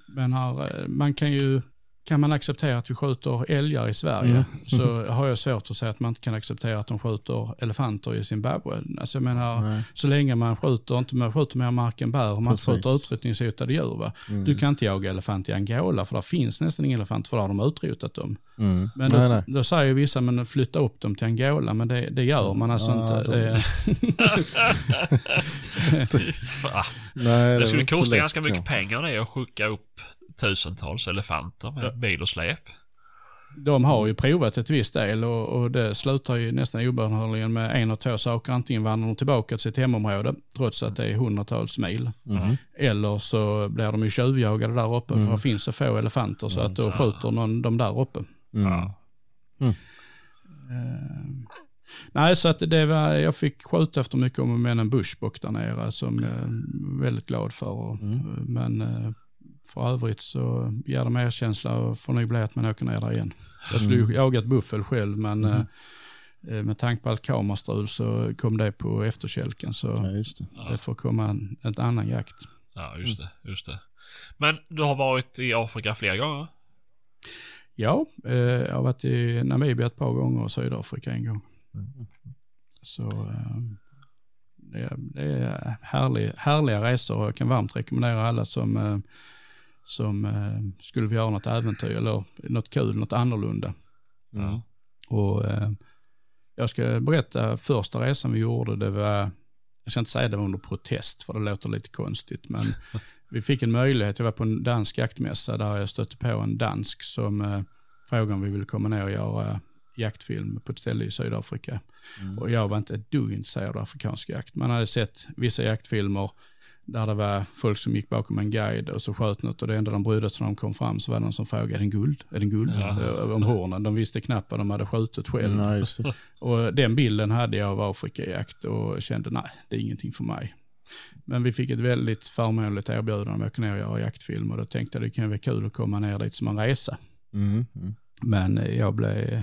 Men här, man kan ju, kan man acceptera att vi skjuter älgar i Sverige Mm. så har jag svårt att säga att man inte kan acceptera att de skjuter elefanter i Zimbabwe. Alltså jag menar, Nej. så länge man skjuter, inte man skjuter mer mark än bär, man Precis. skjuter utrotningshotade djur. Va? Mm. Du kan inte jaga elefant i Angola för där finns nästan ingen elefant för där har de utrotat dem. Mm. Men nej, då, nej. då säger vissa, men flytta upp dem till Angola, men det, det gör man alltså Ja, inte. de- Det, Va? nej Det är skulle kosta ganska mycket pengar det att skicka upp tusentals elefanter med Ja. bil och släp. de har ju provat ett visst del och, och det slutar ju nästan obönhörligen med en av två saker. Antingen vandrar de tillbaka till sitt hemområde trots att det är hundratals mil. Mhm. Eller så blir de ju tjuvjagade där uppe Mm. för det finns så få elefanter så Mm, att då skjuter någon dem där uppe. Mm. Eh, nej, så att det var, jag fick skjuta efter mycket om och men en bushbock där nere som jag är väldigt glad för. Och, Mm. Men eh, för övrigt så ger det mer känsla och får nog bli att man åker ner där igen. Jag skulle ju Mm. jagat buffel själv men Mm. eh, med tanke på allt kamerastrul så kom det på efterkälken så Ja, just det. Ja. det får komma en, en annan jakt. Ja, just det. Just det. Men du har varit i Afrika flera gånger? Ja, eh, jag har varit i Namibia ett par gånger och Sydafrika en gång. Mm. Så eh, det, är- det är härlig, härliga resor och jag kan varmt rekommendera alla som, eh, som eh, skulle vilja göra något äventyr eller något kul, något annorlunda. Mm. Och eh, jag ska berätta första resan vi gjorde, det var, jag ska inte säga det var under protest för det låter lite konstigt, men vi fick en möjlighet, jag var på en dansk jaktmässa där jag stötte på en dansk som eh, frågade om vi ville komma ner och göra jaktfilm på ett ställe i Sydafrika. Mm. Och jag var inte ett dugg intresserad av afrikansk jakt. Man hade sett vissa jaktfilmer där det var folk som gick bakom en guide och så sköt något och det enda de brydde sig när de kom fram så var det någon som frågade, är den guld? Är den guld? Ja. Eh, Om hornen. De visste knappt vad de hade skjutit själv. Det. Och den bilden hade jag av Afrikajakt och kände nej, det är ingenting för mig. Men vi fick ett väldigt förmånligt erbjudande om att åka ner och göra jaktfilm och då tänkte jag det kan vara kul att komma ner dit som en resa. Mm. Mm. Men jag blev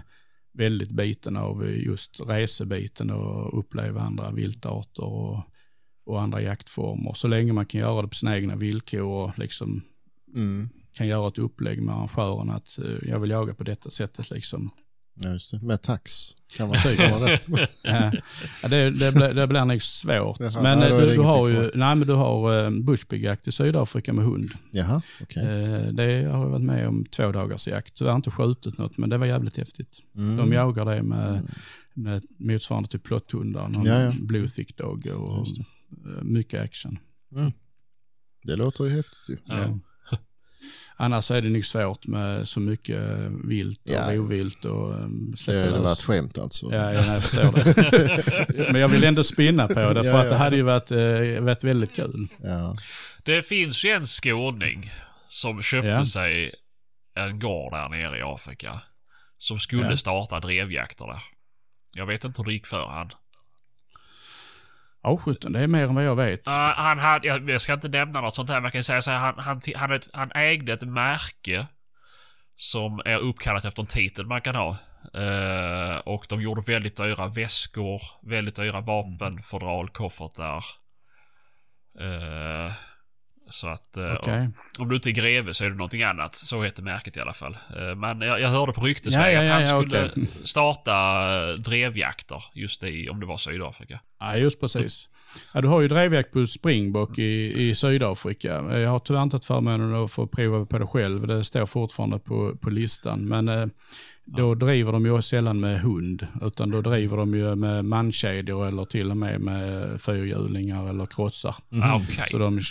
väldigt biten av just resebiten och uppleva andra viltarter och, och andra jaktformer. Så länge man kan göra det på sina egna villkor och liksom Mm. kan göra ett upplägg med arrangören att eh, jag vill jaga på detta sättet liksom. Ja, just det. Med tax kan man säga. det. Ja, det, det, blir, det blir nog svårt. Jaha, men nej, eh, du, du har ju, nej, men du har eh, bushbyggjakt i Sydafrika med hund. Jaha. Eh, det har jag varit med om två dagars jakt. Tyvärr inte skjutit något, men det var jävligt häftigt. Mm. De jagar det med, Mm. med motsvarande till plotthundar, någon Ja, ja. blue thick dog och mycket action. Det låter ju häftigt ju. Ja. Annars är det nog svårt med så mycket vilt och Ja. ovilt och Det släppa har lös. varit skämt alltså. Ja, ja, jag förstår det. Men jag vill ändå spinna på det, för Ja, att det hade ju varit, eh, varit väldigt kul. Ja. Det finns ju en skåning som köpte Ja. sig en gård där nere i Afrika. Som skulle Ja. starta drevjakter där. Jag vet inte hur det gick för han. Ja, 17, det är mer än vad jag vet. Uh, han hade, jag, jag ska inte nämna något sånt här, men jag kan säga så här, han, han, han, ett, han ägde ett märke som är uppkallat efter en titel man kan ha. Uh, och de gjorde väldigt dyra väskor, väldigt dyra vapen, fodral, koffertar. Uh, eh, så att eh, Okej. om du inte är greve så är det någonting annat. Så heter märket i alla fall. Eh, men jag, jag hörde på ryktesväg ja, att ja, han ja, skulle okej. starta eh, drevjakter just i, om det var Sydafrika. Ja, just precis. Ja, du har ju drevjakt på springbock i, i Sydafrika. Jag har tyvärr inte haft förmånen att få prova på det själv. Det står fortfarande på, på listan. Men då driver de ju sällan med hund, utan då driver de ju med mankedjor eller till och med med fyrhjulingar eller krossar. Ah, Okej. Så de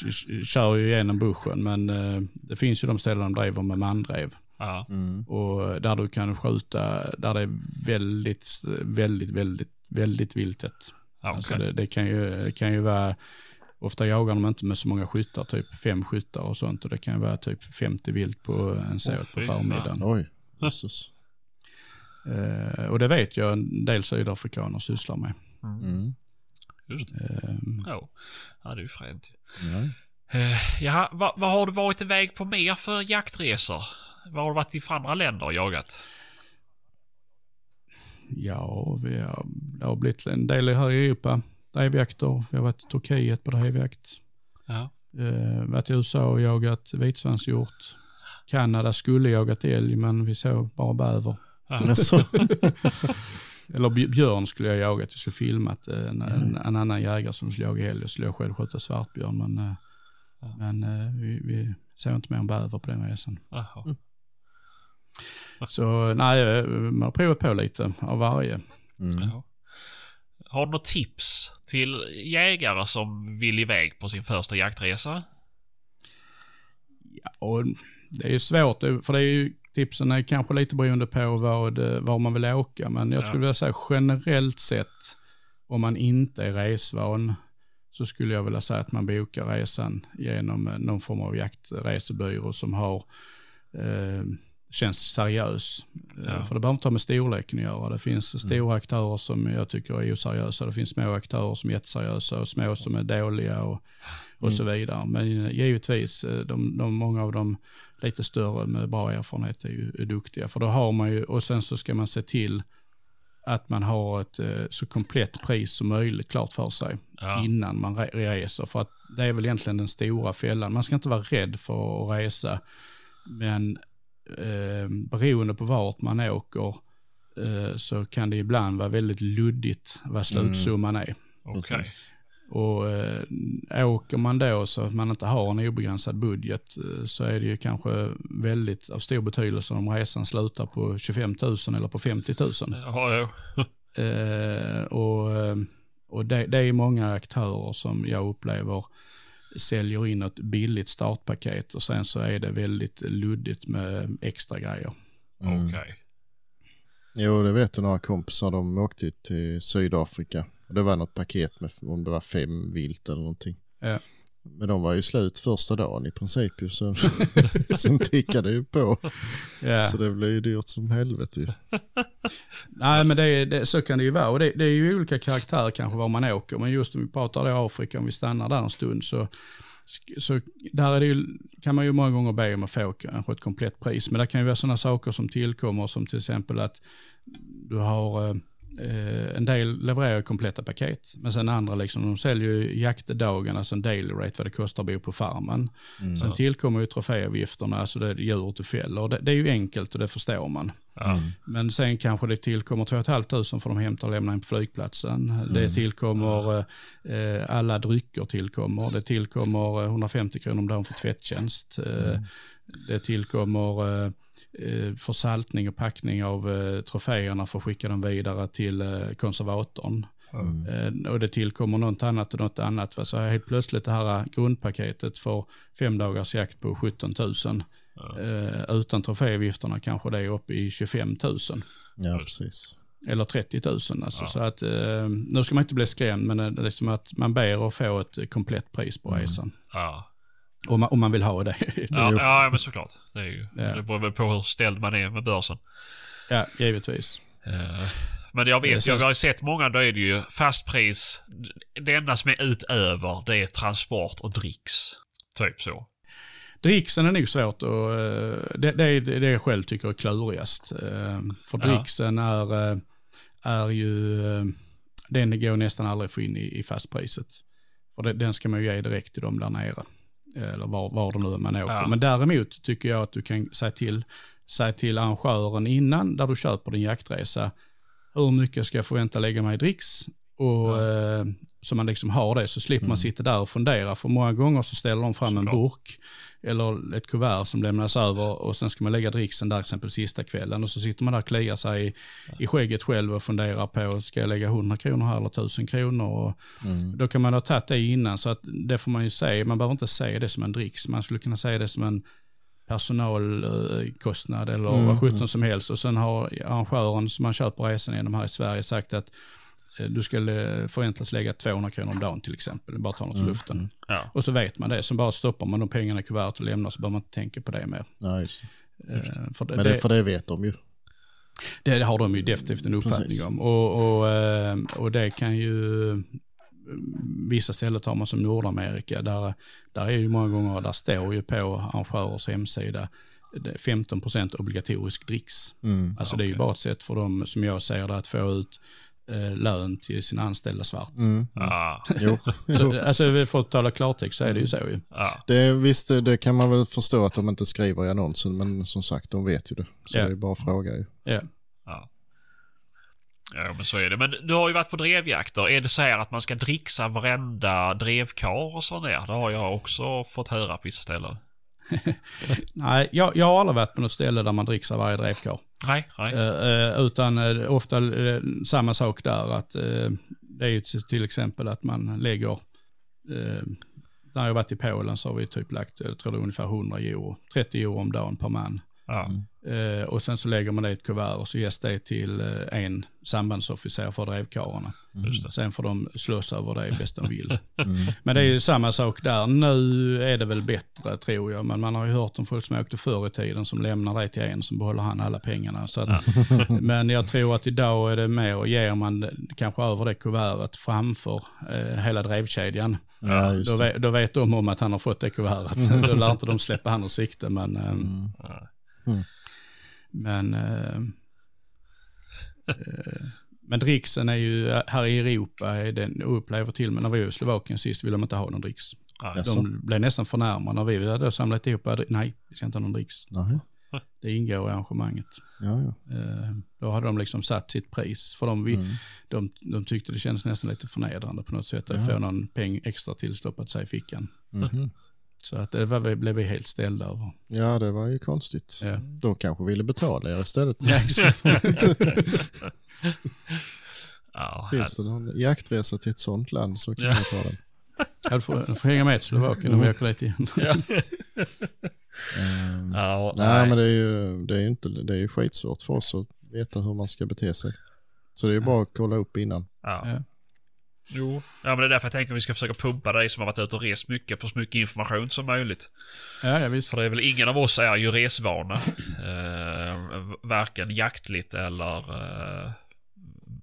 kör ju igenom buschen, men eh, det finns ju de ställen de driver med mandrev. Ja. Mm. Och där du kan skjuta, där det är väldigt, väldigt, väldigt, väldigt viltet. Okej. Alltså det, det, kan ju, det kan ju vara, ofta jagar de inte med så många skyttar, typ fem skyttar och sånt. Och det kan ju vara typ 50 vilt på en såt på fy fan. förmiddagen. Oj, Jesus. Eh, och det vet jag en del sydafrikaner sysslar med. Mm. Just det. Eh, Ja. ja, det är ju fränt. Ja. Eh, Jaha, vad, vad har du varit iväg på mer för jaktresor? Vad har du varit i för andra länder och jagat? ja, vi har, det har blivit en del här i Europa, drevjakter. Vi har varit i Turkiet på drevjakt. Ja. Eh, varit i USA och jagat vitsvanshjort. Kanada skulle jagat älg, men vi såg bara bäver. Alltså, Eller bj- björn skulle jag jagat. Jag skulle filmat eh, en, en, en annan jägare som skulle jaga älg. Jag skulle själv skjuta svartbjörn, men, eh, Ja. men eh, vi, vi såg inte mer än bäver på den resan. Jaha. Så nej, man har provat på lite av varje. mm. Ja. Har du något tips till jägare som vill iväg på sin första jaktresa? Och det är ju svårt, för det är ju tipsen är kanske lite beroende på vad, eh, var man vill åka, men jag Ja. skulle vilja säga generellt sett, om man inte är resvan, så skulle jag vilja säga att man bokar resan genom eh, någon form av jaktresebyrå som har eh, känns seriös. Eh, Ja. För det behöver inte ha med storleken att göra. Det finns stora aktörer som jag tycker är oseriösa. Det finns små aktörer som är jätteseriösa och små som är dåliga och, och så vidare. Men eh, givetvis, eh, de, de, många av dem lite större med bra erfarenhet är ju är duktiga. För då har man ju, och sen så ska man se till att man har ett eh, så komplett pris som möjligt klart för sig Ja. innan man re- reser. För att det är väl egentligen den stora fällan. Man ska inte vara rädd för att resa. Men eh, beroende på vart man åker eh, så kan det ibland vara väldigt luddigt vad slutsumman är. Okej. Och äh, åker man då så att man inte har en obegränsad budget eh, så är det ju kanske väldigt av stor betydelse om resan slutar på 25 000 eller på 50 000. Ja, ja. Eh, och eh, och det, det är många aktörer som jag upplever säljer in ett billigt startpaket och sen så är det väldigt luddigt med extra grejer. Mm. Okej. Jo, det vet jag några kompisar. De åkte till Sydafrika. Det var något paket med om det var fem vilt eller någonting. Ja. Men de var ju slut första dagen i princip. Ju. Sen, sen tickade ju på. Ja. Så det blev ju dyrt som helvete. Nej, men det, det, så kan det ju vara. Och det, det är ju olika karaktärer kanske var man åker. Men just om vi pratar då Afrika, om vi stannar där en stund, så, så där är det ju, kan man ju många gånger be om att få kanske ett komplett pris. Men det kan ju vara sådana saker som tillkommer, som till exempel att du har eh, en del levererar kompletta paket, men sen andra liksom, de säljer ju jaktdagarna, alltså en daily rate, vad det kostar att bo på farmen. Sen tillkommer ju troféavgifterna, alltså det är djur du fäller. Det, det är ju enkelt och det förstår man. Ja. Men sen kanske det tillkommer 2 500 för de hämtar och lämnar in på flygplatsen. Det tillkommer, eh, alla drycker tillkommer. Det tillkommer eh, 150 kronor om dagen för tvättjänst. Eh, Det tillkommer eh, eh, försaltning och packning av eh, troféerna för att skicka dem vidare till eh, konservatorn. Eh, och det tillkommer något annat och något annat. Så helt plötsligt det här grundpaketet för fem dagars jakt på 17 000. Eh, utan troféavgifterna kanske det är uppe i 25 000. Ja, precis. Eller 30 000. Alltså. Så att, eh, nu ska man inte bli skrämd, men eh, det är som att man ber att få ett eh, komplett pris på resan. Ja. Om, man, om man vill ha det. Ja, ja, men såklart. Det, är ju, Ja. det beror väl på hur ställd man är med börsen. ja, givetvis. Eh, Men jag vet, jag har sett många, då är det ju fastpris. Det enda som är utöver, det är transport och dricks. Typ så. Dricksen är nog svårt att, eh, det, det är det jag själv tycker är klurigast. Eh, För dricksen är, är ju, den går nästan aldrig att få in i, i fastpriset. För det, den ska man ju ge direkt till dem där nere. Eller var, var det nu man åker. Ja. Men däremot tycker jag att du kan säga till, säga till arrangören innan, där du köper din jaktresa, hur mycket ska jag förvänta lägga mig i dricks? Och eh, så man liksom har det, så slipper man sitta där och fundera. För många gånger så ställer de fram en burk eller ett kuvert som lämnas över och sen ska man lägga dricksen där exempel sista kvällen. Och så sitter man där och kliar sig i, i skägget själv och funderar på, ska jag lägga 100 kronor här eller 1000 kronor? Och Då kan man ha tagit det innan, så att det får man ju säga, man behöver inte säga det som en dricks, man skulle kunna säga det som en personalkostnad eller Mm, vad sjutton som helst. Och sen har arrangören som man köper resan genom här i Sverige sagt att du skulle förväntas lägga 200 kronor om dagen till exempel, bara ta något Mm, luften. Ja. Och så vet man det, så bara stoppar man de pengarna i kuvertet och lämnar så behöver man inte tänka på det mer. Ja, just det. Eh, För det, Men det, för det vet de ju. det, det har de ju definitivt en uppfattning Precis. om. Och, och, eh, och det kan ju, eh, vissa ställen tar man som Nordamerika, där, där är ju många gånger, där står ju på arrangörers hemsida det är 15% obligatorisk dricks. Mm. Alltså det är ju bara ett sätt för dem, som jag ser det, att få ut eh, lön till sina anställda svart. Mm. Ja. Jo. Så, alltså för att tala klartext så är det ju så ju. Ja. Det, visst, det- kan man väl förstå att de inte skriver i annonsen, men som sagt, de vet ju det. Så Ja. det är bara att fråga ju. Ja. Ja. Ja, men så är det. Men du har ju varit på drevjakter. Är det så här att man ska dricksa varenda drevkar och sånt där? Det har jag också fått höra på vissa ställen. Nej, jag, jag har aldrig varit på något ställe där man dricksar varje drevkarl. Nej, nej. Eh, eh, utan eh, ofta eh, samma sak där, att eh, det är ju till, exempel att man lägger, eh, när jag har varit i Polen så har vi typ lagt, jag tror det är ungefär 100 euro, 30 euro om dagen per man. Ja. Eh, och sen så lägger man det i ett kuvert och så ges det till eh, en sambandsofficer för drevkarlarna. Det. Sen får de slåss över det bäst de vill. Mm. Men det är ju samma sak där. Nu är det väl bättre tror jag. Men man har ju hört om folk som åkte förr i tiden som lämnar det till en som behåller han alla pengarna. Så att, men jag tror att idag är det mer och ger man kanske över det kuvertet framför eh, hela drevkedjan. Ja, Då, då vet de om att han har fått det kuvertet. Då lär inte de släppa han ur sikte. Men, eh, Mm. Men, eh, eh, men dricksen är ju, här i Europa, är den, upplever till men när vi var i Slovakien sist ville de inte ha någon dricks. Ja. Jaså? De blev nästan förnärmade när vi hade samlat ihop, nej, vi ska inte ha någon dricks. Det ingår i arrangemanget. Ja, ja. Eh, Då hade de liksom satt sitt pris. För de, vi, Mm. de, de tyckte det kändes nästan lite förnedrande på något sätt att Ja. få någon peng extra tillstoppat sig i fickan. Mhm. Så att det var, vi- blev vi helt ställda över. ja, det var ju konstigt. Ja. De kanske ville betala er istället. Ja, exakt. Finns det någon jaktresa till ett sånt land så kan Ja. man ta den. Ja, du, får, du får hänga med till Slovakien om vi åker dit igen. Ja, nej, men det är ju, det är ju inte, det är ju skitsvårt för oss att veta hur man ska bete sig. Så det är ju bara att kolla upp innan. Ja. Ja. Jo. Ja, men det är därför jag tänker att vi ska försöka pumpa dig som har varit ute och rest mycket på så mycket information som möjligt. Ja, ja, visst. För det är väl ingen av oss är ju resvana. Eh, varken jaktligt eller eh,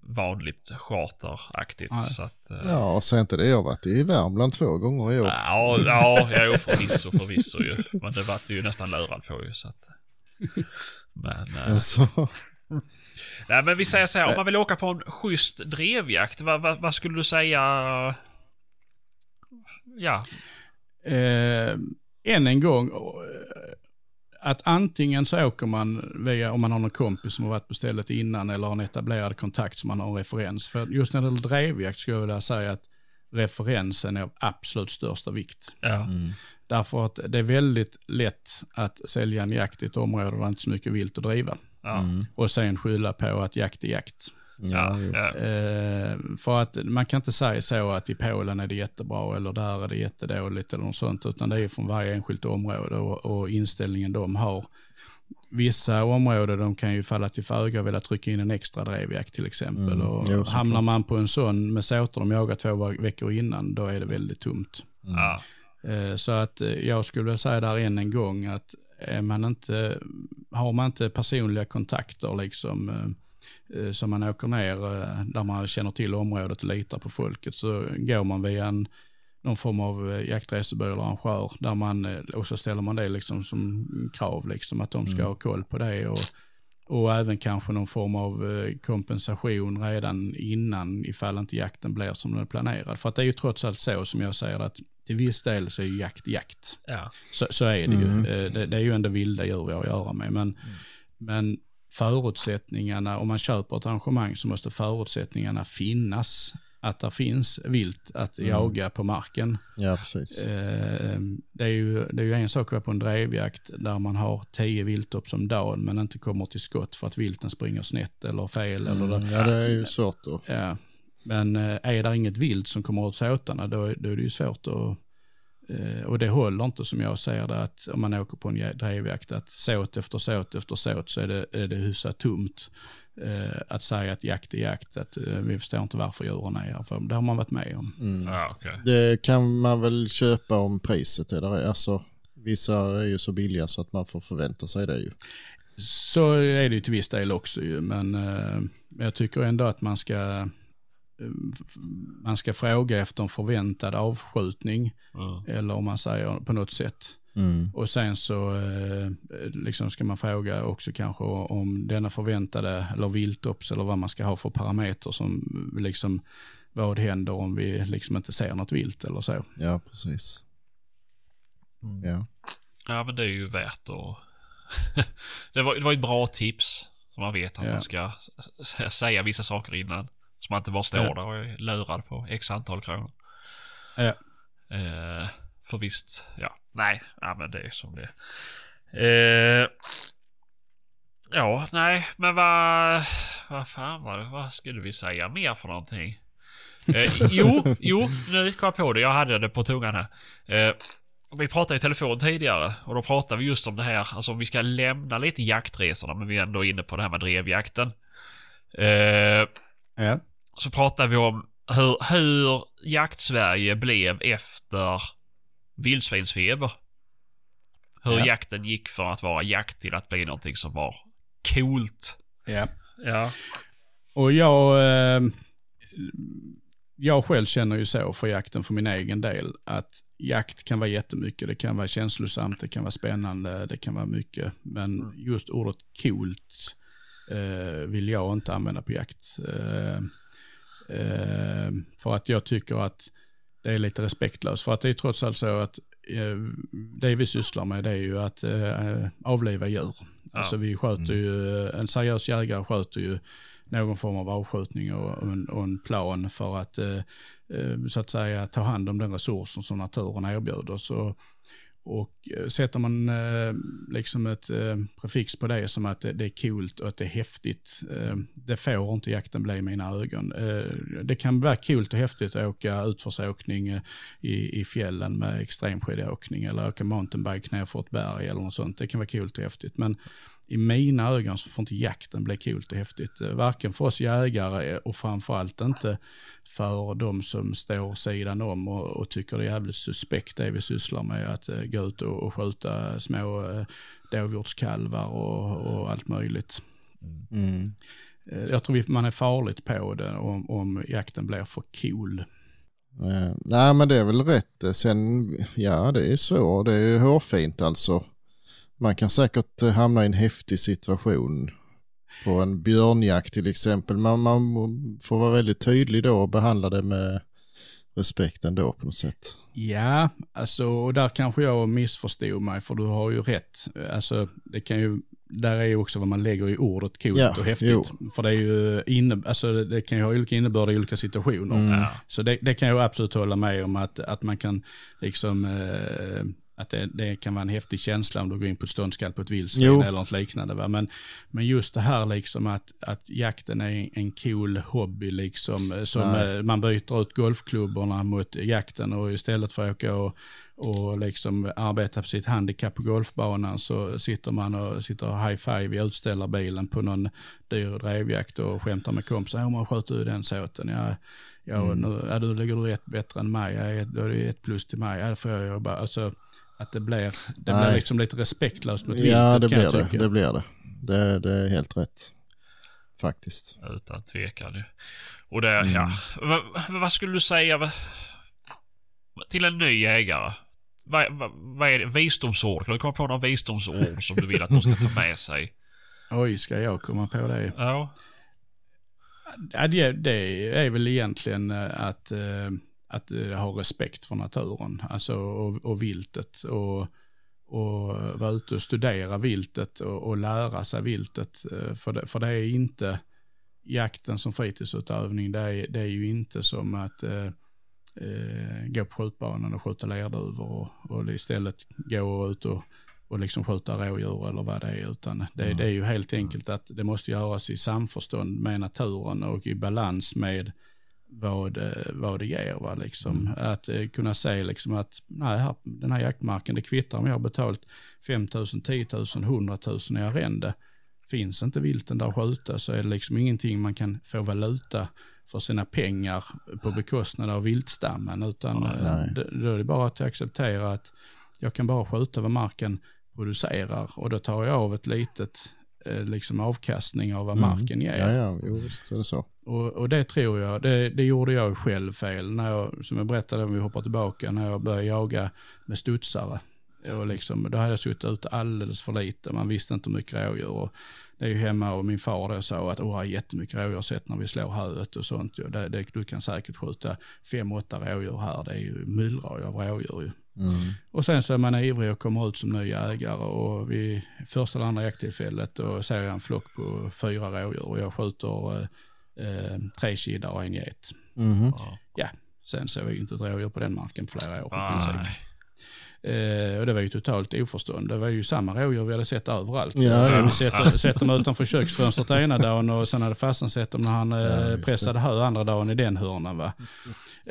vanligt charteraktigt. Nej. Så att, eh, Ja, och sen inte det. Jag har varit i Värmland två gånger i år. Ja, ja, ja, jo, förvisso, förvisso ju. Men det vart du ju nästan lurad på ju så att. Men, eh, Alltså, nej men vi säger så här, om man vill åka på en schysst drevjakt, vad, vad, vad skulle du säga? Ja, Eh, än en gång, eh, att antingen så åker man via, om man har någon kompis som har varit på stället innan eller har en etablerad kontakt som man har en referens. För just när det gäller drevjakt skulle jag vilja säga att referensen är av absolut största vikt. ja, mm. Därför att det är väldigt lätt att sälja en jakt i ett område där det inte är så mycket vilt att driva. ja, Mm. Och sen skylla på att jakt är jakt. ja, ja, ja, Eh, för att man kan inte säga så att i Polen är det jättebra eller där är det jättedåligt eller något sånt, utan det är från varje enskilt område och, och inställningen de har. Vissa områden de kan ju falla till föga och vilja trycka in en extra drevjakt till exempel. Mm, Och jo, hamnar man på en sån med såter de jagar två veckor innan, då är det väldigt tomt. ja, Eh, Så att eh, jag skulle säga där än en gång att är man inte, har man inte personliga kontakter liksom eh, eh, som man åker ner eh, där man känner till området och litar på folket så går man via en, någon form av eh, jaktresebyrå eller arrangör där man, eh, och så ställer man det liksom som krav liksom att de ska ha koll på det och, och även kanske någon form av eh, kompensation redan innan ifall inte jakten blir som den är planerad. För att det är ju trots allt så som jag säger att till viss del så är ju jakt jakt. ja, Så, så är det Mm. ju. Det, det är ju ändå vilda djur vi har att göra med. Men, men förutsättningarna, om man köper ett arrangemang så måste förutsättningarna finnas. Att det finns vilt att jaga på marken. ja precis. Eh, Det är, ju, det är ju en sak att vara på en drevjakt där man har tio viltopp som dagen men inte kommer till skott för att vilten springer snett eller fel. Eller Mm, ja, det är ju svårt att... Ja, men eh, är det inget vilt som kommer åt såtarna då, då är det ju svårt att... eh, Och det håller inte som jag ser det att om man åker på en drevjakt att såt efter såt efter såt så är det, är det hyfsat tomt. Eh, Att säga att jakt är jakt, att eh, vi förstår inte varför djuren är här, för det har man varit med om. Mm. ja, okej. Det kan man väl köpa om priset är där. Alltså, vissa är ju så billiga så att man får förvänta sig det ju. Så är det ju till viss del också ju, men eh, jag tycker ändå att man ska man ska fråga efter en förväntad avskjutning Mm. eller om man säger på något sätt. Mm. Och sen så eh, liksom ska man fråga också kanske om denna förväntade eller viltops eller vad man ska ha för parameter som liksom vad händer om vi liksom inte ser något vilt eller så. Ja, precis. Mm. Ja. Ja, men det är ju värt att... det, var, det var ett bra tips. Så man vet att Ja. man ska säga vissa saker innan. Så man inte bara står Ja. där och är lurad på x antal kronor. Ja. Eh, för visst, ja. Nej, ja, men det är som det. Eh, ja, nej, men vad... Vad fan var det? Vad skulle vi säga mer för någonting? Eh, jo, jo, nu kom jag på det. Jag hade det på tungan här. Eh, vi pratade i telefon tidigare och då pratade vi just om det här, alltså om vi ska lämna lite jaktresorna men vi är ändå inne på det här med drevjakten. Eh, Ja. Så pratade vi om hur, hur jakt-Sverige blev efter vildsvinsfeber. Hur Ja. jakten gick från att vara jakt till att bli någonting som var coolt. ja. Ja. Och jag, eh, jag själv känner ju så för jakten för min egen del. Att jakt kan vara jättemycket. Det kan vara känslosamt, det kan vara spännande, det kan vara mycket. Men just ordet coolt eh, vill jag inte använda på jakt. Eh, eh, för att jag tycker att det är lite respektlöst. För att det är trots allt så att eh, det vi sysslar med det är ju att eh, avliva djur. Alltså vi sköter ju, en seriös jägare sköter ju någon form av avskjutning och, och, en, och en plan för att eh, eh, så att säga ta hand om den resursen som naturen erbjuder. Så, och eh, sätter man eh, liksom ett eh, prefix på det som att det, det är coolt och att det är häftigt, eh, det får inte jakten bli i mina ögon. Eh, det kan vara coolt och häftigt att åka utförsåkning eh, i, i fjällen med extremskidåkning eller åka mountainbike ner för ett berg eller något sånt. Det kan vara coolt och häftigt. Men i mina ögon så får inte jakten bli coolt och häftigt. Eh, Varken för oss jägare och framförallt inte för de som står sidan om och, och tycker det är jävligt suspekt det vi sysslar med. Att eh, gå ut och, och skjuta små eh, dåvhjortskalvar och, och allt möjligt. Mm. Eh, jag tror man är farligt på det om, om jakten blir för cool. Eh, nej men det är väl rätt. Eh, Sen, ja det är svårt. Det är ju hårfint alltså. Man kan säkert eh, hamna i en häftig situation på en björnjakt till exempel. Man, man får vara väldigt tydlig då och behandla det med respekt ändå på något sätt. Ja, alltså och där kanske jag missförstod mig för du har ju rätt. Alltså det kan ju, där är ju också vad man lägger i ordet coolt Ja, och häftigt. jo. För det är ju inne, alltså det kan ju ha olika innebörd i olika situationer. Mm. Så det, det kan jag absolut hålla med om att, att man kan liksom eh, att det, det kan vara en häftig känsla om du går in på ett ståndskall på ett vildsvin eller något liknande. Va? Men, men just det här liksom att, att jakten är en, cool hobby liksom. eh, Som Nej. eh, man byter ut golfklubborna mot jakten och istället för att åka och, och liksom arbeta på sitt handikapp på golfbanan så sitter man och sitter och high five i utställarbilen på någon dyr drevjakt och skämtar med kompisar. Ja, man sköt du den såten? Ja, ja, nu, ja, du lägger du ett bättre än mig. Ja, då är det ett plus till mig. Ja, då får jag jobba. Alltså, att det blir, det Nej. blir liksom lite respektlöst mot Ja viltet det kan blir jag det. tycka. Det blir det. Det, det är helt rätt. Faktiskt. Utan tvekan ju. Och det, Mm. ja. Vad, vad skulle du säga till en ny jägare? Vad, vad, vad är det? Visdomsord? Kan du komma på några visdomsord som du vill att de ska ta med sig? Oj, ska jag komma på det? Ja. Ja, det, det är väl egentligen eh, att, eh, att eh, ha respekt för naturen alltså, och, och viltet. Och, och vara ute och studera viltet och, och lära sig viltet. eh, För det, för det är inte jakten som fritidsutövning. Det är, det är ju inte som att eh, eh, gå på skjutbanan och skjuta lerduvor och, och istället gå ut och, och liksom skjuta rådjur eller vad det är. Utan det, det är ju helt enkelt att det måste göras i samförstånd med naturen och i balans med vad, eh, vad det ger. Va? Liksom. Att eh, kunna säga liksom att nej, här, den här jaktmarken, det kvittar om jag har betalt 5 000, 10 000, 100 000 i arrende. Finns inte vilten där att skjuta så är det liksom ingenting man kan få valuta för sina pengar på bekostnad av viltstammen. Utan Nej. eh, då då är det bara att acceptera att jag kan bara skjuta vad marken producerar och då tar jag av ett litet liksom avkastning av vad Mm. marken ger. Ja, ja, jo, visst är det så. Och, och det tror jag, det, det gjorde jag själv fel när jag, som jag berättade om vi hoppar tillbaka, när jag började jaga med studsare. Och liksom, då hade jag suttit ut alldeles för lite, man visste inte hur mycket rådjur. Och det är ju hemma och min far då sa att åh, jag har jättemycket rådjur sett när vi slår höet och sånt. Det, det, du kan säkert skjuta fem, åtta rådjur här, det är ju myllrar av rådjur ju. Mm. Och sen så är man ivrig och kommer ut som ny jägare och vid första eller andra jakttillfället då ser jag en flock på fyra rådjur och jag skjuter eh, eh, tre kiddar och en get. Mhm. ja. Sen såg jag inte ett rådjur på den marken på flera år i princip. Eh, och det var ju totalt oförstånd. Det var ju samma rådjur vi hade sett överallt. Ja, vi ja. hade sett, sett dem utanför köksfönstret ena dagen och sen hade farsan sett dem när han eh, pressade hö andra dagen i den hörnan. Va?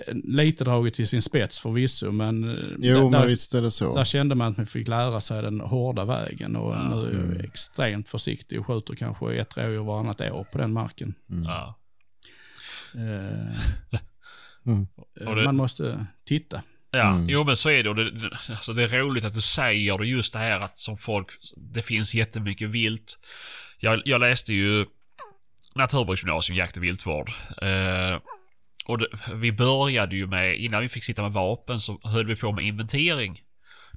Eh, Lite draget till sin spets förvisso, men, eh, Jo, där, men visst är det så. där kände man att man fick lära sig den hårda vägen och Ja. nu är Mm. jag extremt försiktig och skjuter kanske ett rådjur varannat år på den marken. Mm. Ja. Eh, Mm. eh, Man måste titta. Ja, Mm. jo men så är det. Och det, alltså det är roligt att du säger det just det här att som folk, det finns jättemycket vilt. Jag, jag läste ju naturbruksgymnasium, jakt och viltvård. Eh, och det, vi började ju med, innan vi fick sitta med vapen så höll vi på med inventering.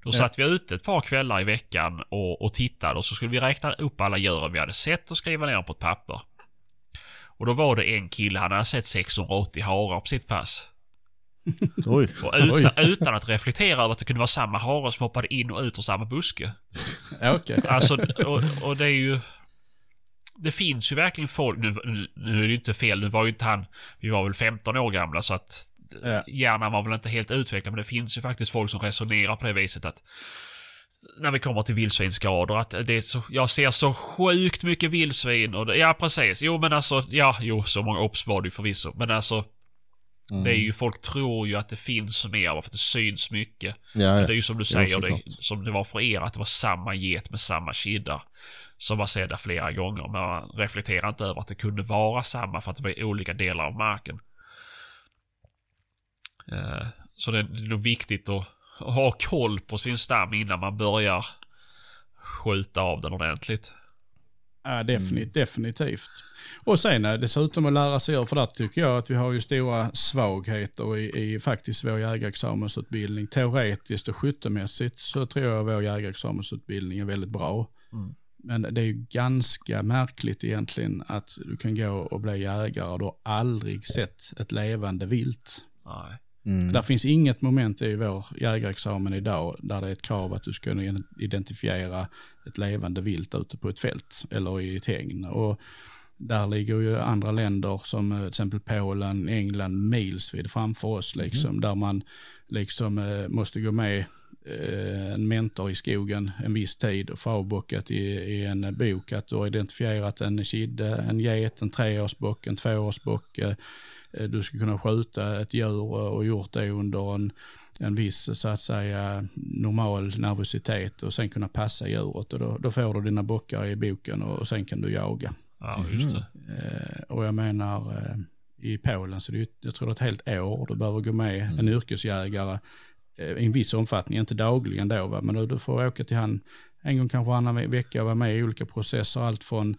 Då Ja. satt vi ute ett par kvällar i veckan och, och tittade och så skulle vi räkna upp alla djuren vi hade sett och skriva ner på ett papper. Och då var det en kille, han hade sett 680 harar på sitt pass. Oj. Och utan, utan att reflektera över att det kunde vara samma hare som hoppade in och ut ur samma buske. Ja, Okej. Alltså, och, och det är ju... Det finns ju verkligen folk, nu, nu är det ju inte fel, nu var ju inte han, vi var väl 15 år gamla så att Ja. hjärnan var väl inte helt utvecklad, men det finns ju faktiskt folk som resonerar på det viset att när vi kommer till vildsvinsskador, att det är så, jag ser så sjukt mycket vildsvin och det, ja precis, jo men alltså, ja, jo så många obs var det ju förvisso, men alltså Mm. det är ju, folk tror ju att det finns mer för att det syns mycket. Ja, Men ja. det är ju som du säger, det, såklart. som det var för er, att det var samma get med samma kidda. Som var sedda flera gånger, men man reflekterar inte över att det kunde vara samma för att det var i olika delar av marken. Eh, Så det är nog viktigt att ha koll på sin stam innan man börjar skjuta av den ordentligt. Ja, definitivt, definitivt. Och sen dessutom att lära sig, för där tycker jag att vi har ju stora svagheter i, i faktiskt vår jägarexamensutbildning. Teoretiskt och skyttemässigt så tror jag vår jägarexamensutbildning är väldigt bra. Mm. Men det är ju ganska märkligt egentligen att du kan gå och bli jägare och du har aldrig sett ett levande vilt. Nej. Mm. Där finns inget moment i vår jägarexamen idag där det är ett krav att du ska identifiera ett levande vilt ute på ett fält eller i ett hägn. Och där ligger ju andra länder som eh, till exempel Polen, England milsvid framför oss liksom, där man liksom eh, måste gå med eh, en mentor i skogen en viss tid och få avbockat i, i en bok att du har identifierat en kidde, en get, en treårsbock, en tvåårsbock. Eh, du ska kunna skjuta ett djur och gjort det under en, en viss så att säga normal nervositet och sen kunna passa djuret och då, då får du dina bockar i boken och, och sen kan du jaga. Ja, just det. Eh, och jag menar eh, i Polen så det är, jag tror det är ett helt år du behöver gå med en yrkesjägare i en viss omfattning, inte dagligen då va? men du, du får åka till han en gång kanske varannan ve- vecka och vara med i olika processer, allt från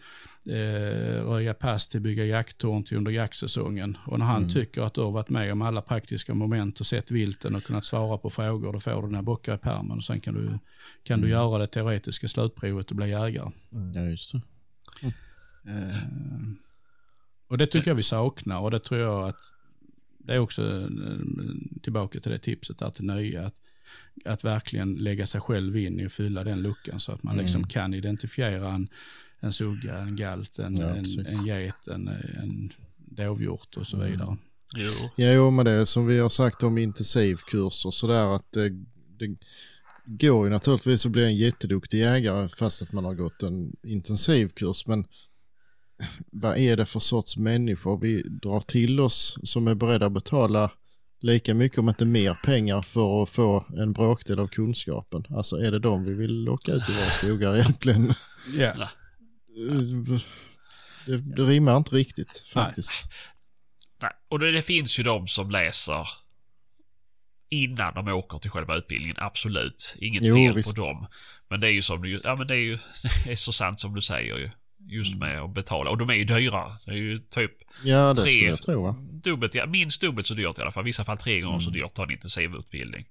eh, röja pass till bygga jakttorn till under jaktsäsongen. Och när han tycker att du har varit med om alla praktiska moment och sett vilten och kunnat svara på frågor, då får du dina bockar i pärmen och sen kan du, kan du göra det teoretiska slutprovet och bli jägare. Ja, just det. Eh, och det tycker jag vi saknar och det tror jag att det är också eh, tillbaka till det tipset där till nya. Att, att verkligen lägga sig själv in i och fylla den luckan så att man Mm. liksom kan identifiera en, en sugga, en galt, en, Ja, en, en get, en, en dovhjort och så Mm. vidare. Jo. Ja, jo, men det är som vi har sagt om intensivkurser sådär att det, det går ju naturligtvis att bli en jätteduktig jägare fast att man har gått en intensivkurs. Men vad är det för sorts människor vi drar till oss som är beredda att betala lika mycket om inte mer pengar för att få en bråkdel av kunskapen? Alltså är det de vi vill locka ut i våra skogar egentligen? Ja, Det, det rimmar inte riktigt faktiskt. Nej. Och det, det finns ju de som läser innan de åker till själva utbildningen. Absolut. Inget Jo, fel visst. på dem. Men det är ju som du, ja men det är ju det är så sant som du säger ju. Just Mm. med att betala. Och de är ju dyra. Det är ju typ Ja, det Tre. jag tro. Va? dubbelt, ja, minst dubbelt så dyrt i alla fall. I vissa fall tre gånger så Mm. dyrt att ta en intensivutbildning.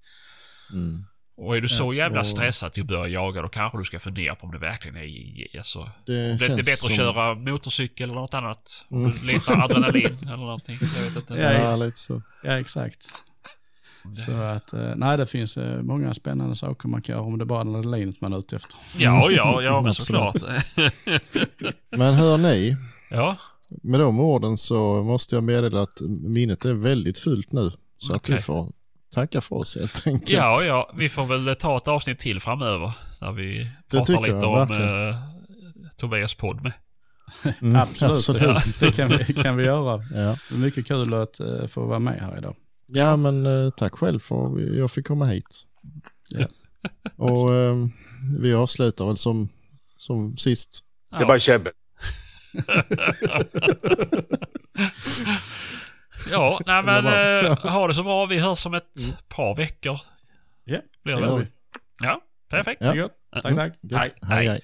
Mm. Och är du så jävla och- stressad till att börja jaga då kanske du ska fundera på om det verkligen är alltså, Det, om det inte är känns bättre som... att köra motorcykel eller något annat. Om Mm. du letar adrenalin eller någonting. Jag vet inte. Ja, Ja, lite så. ja exakt. Så att, eh, nej det finns eh, många spännande saker man kan göra om det bara är adrenalinet man är ute efter. Ja, ja, ja, men Absolut. såklart. Men hör ni, ja, med de orden så måste jag meddela att minnet är väldigt fullt nu. Så att Okej. vi får tacka för oss helt enkelt. Ja, ja, vi får väl ta ett avsnitt till framöver. Där vi Det pratar lite jag, om verkligen. eh, Tobias podd med. Mm, Absolut, Ja, det kan vi, kan vi göra. Ja. Mycket kul att eh, få vara med här idag. Ja, men eh, tack själv för att jag fick komma hit. Ja. Och eh, vi avslutar väl som, som sist. Det var käbbel. Ja, nej men eh, ha det så bra. Vi hörs om ett Mm. par veckor. Ja, Blir det gör vi. Ja, perfekt. Ja. Gott. Tack, tack. Gött. Hej. hej. hej.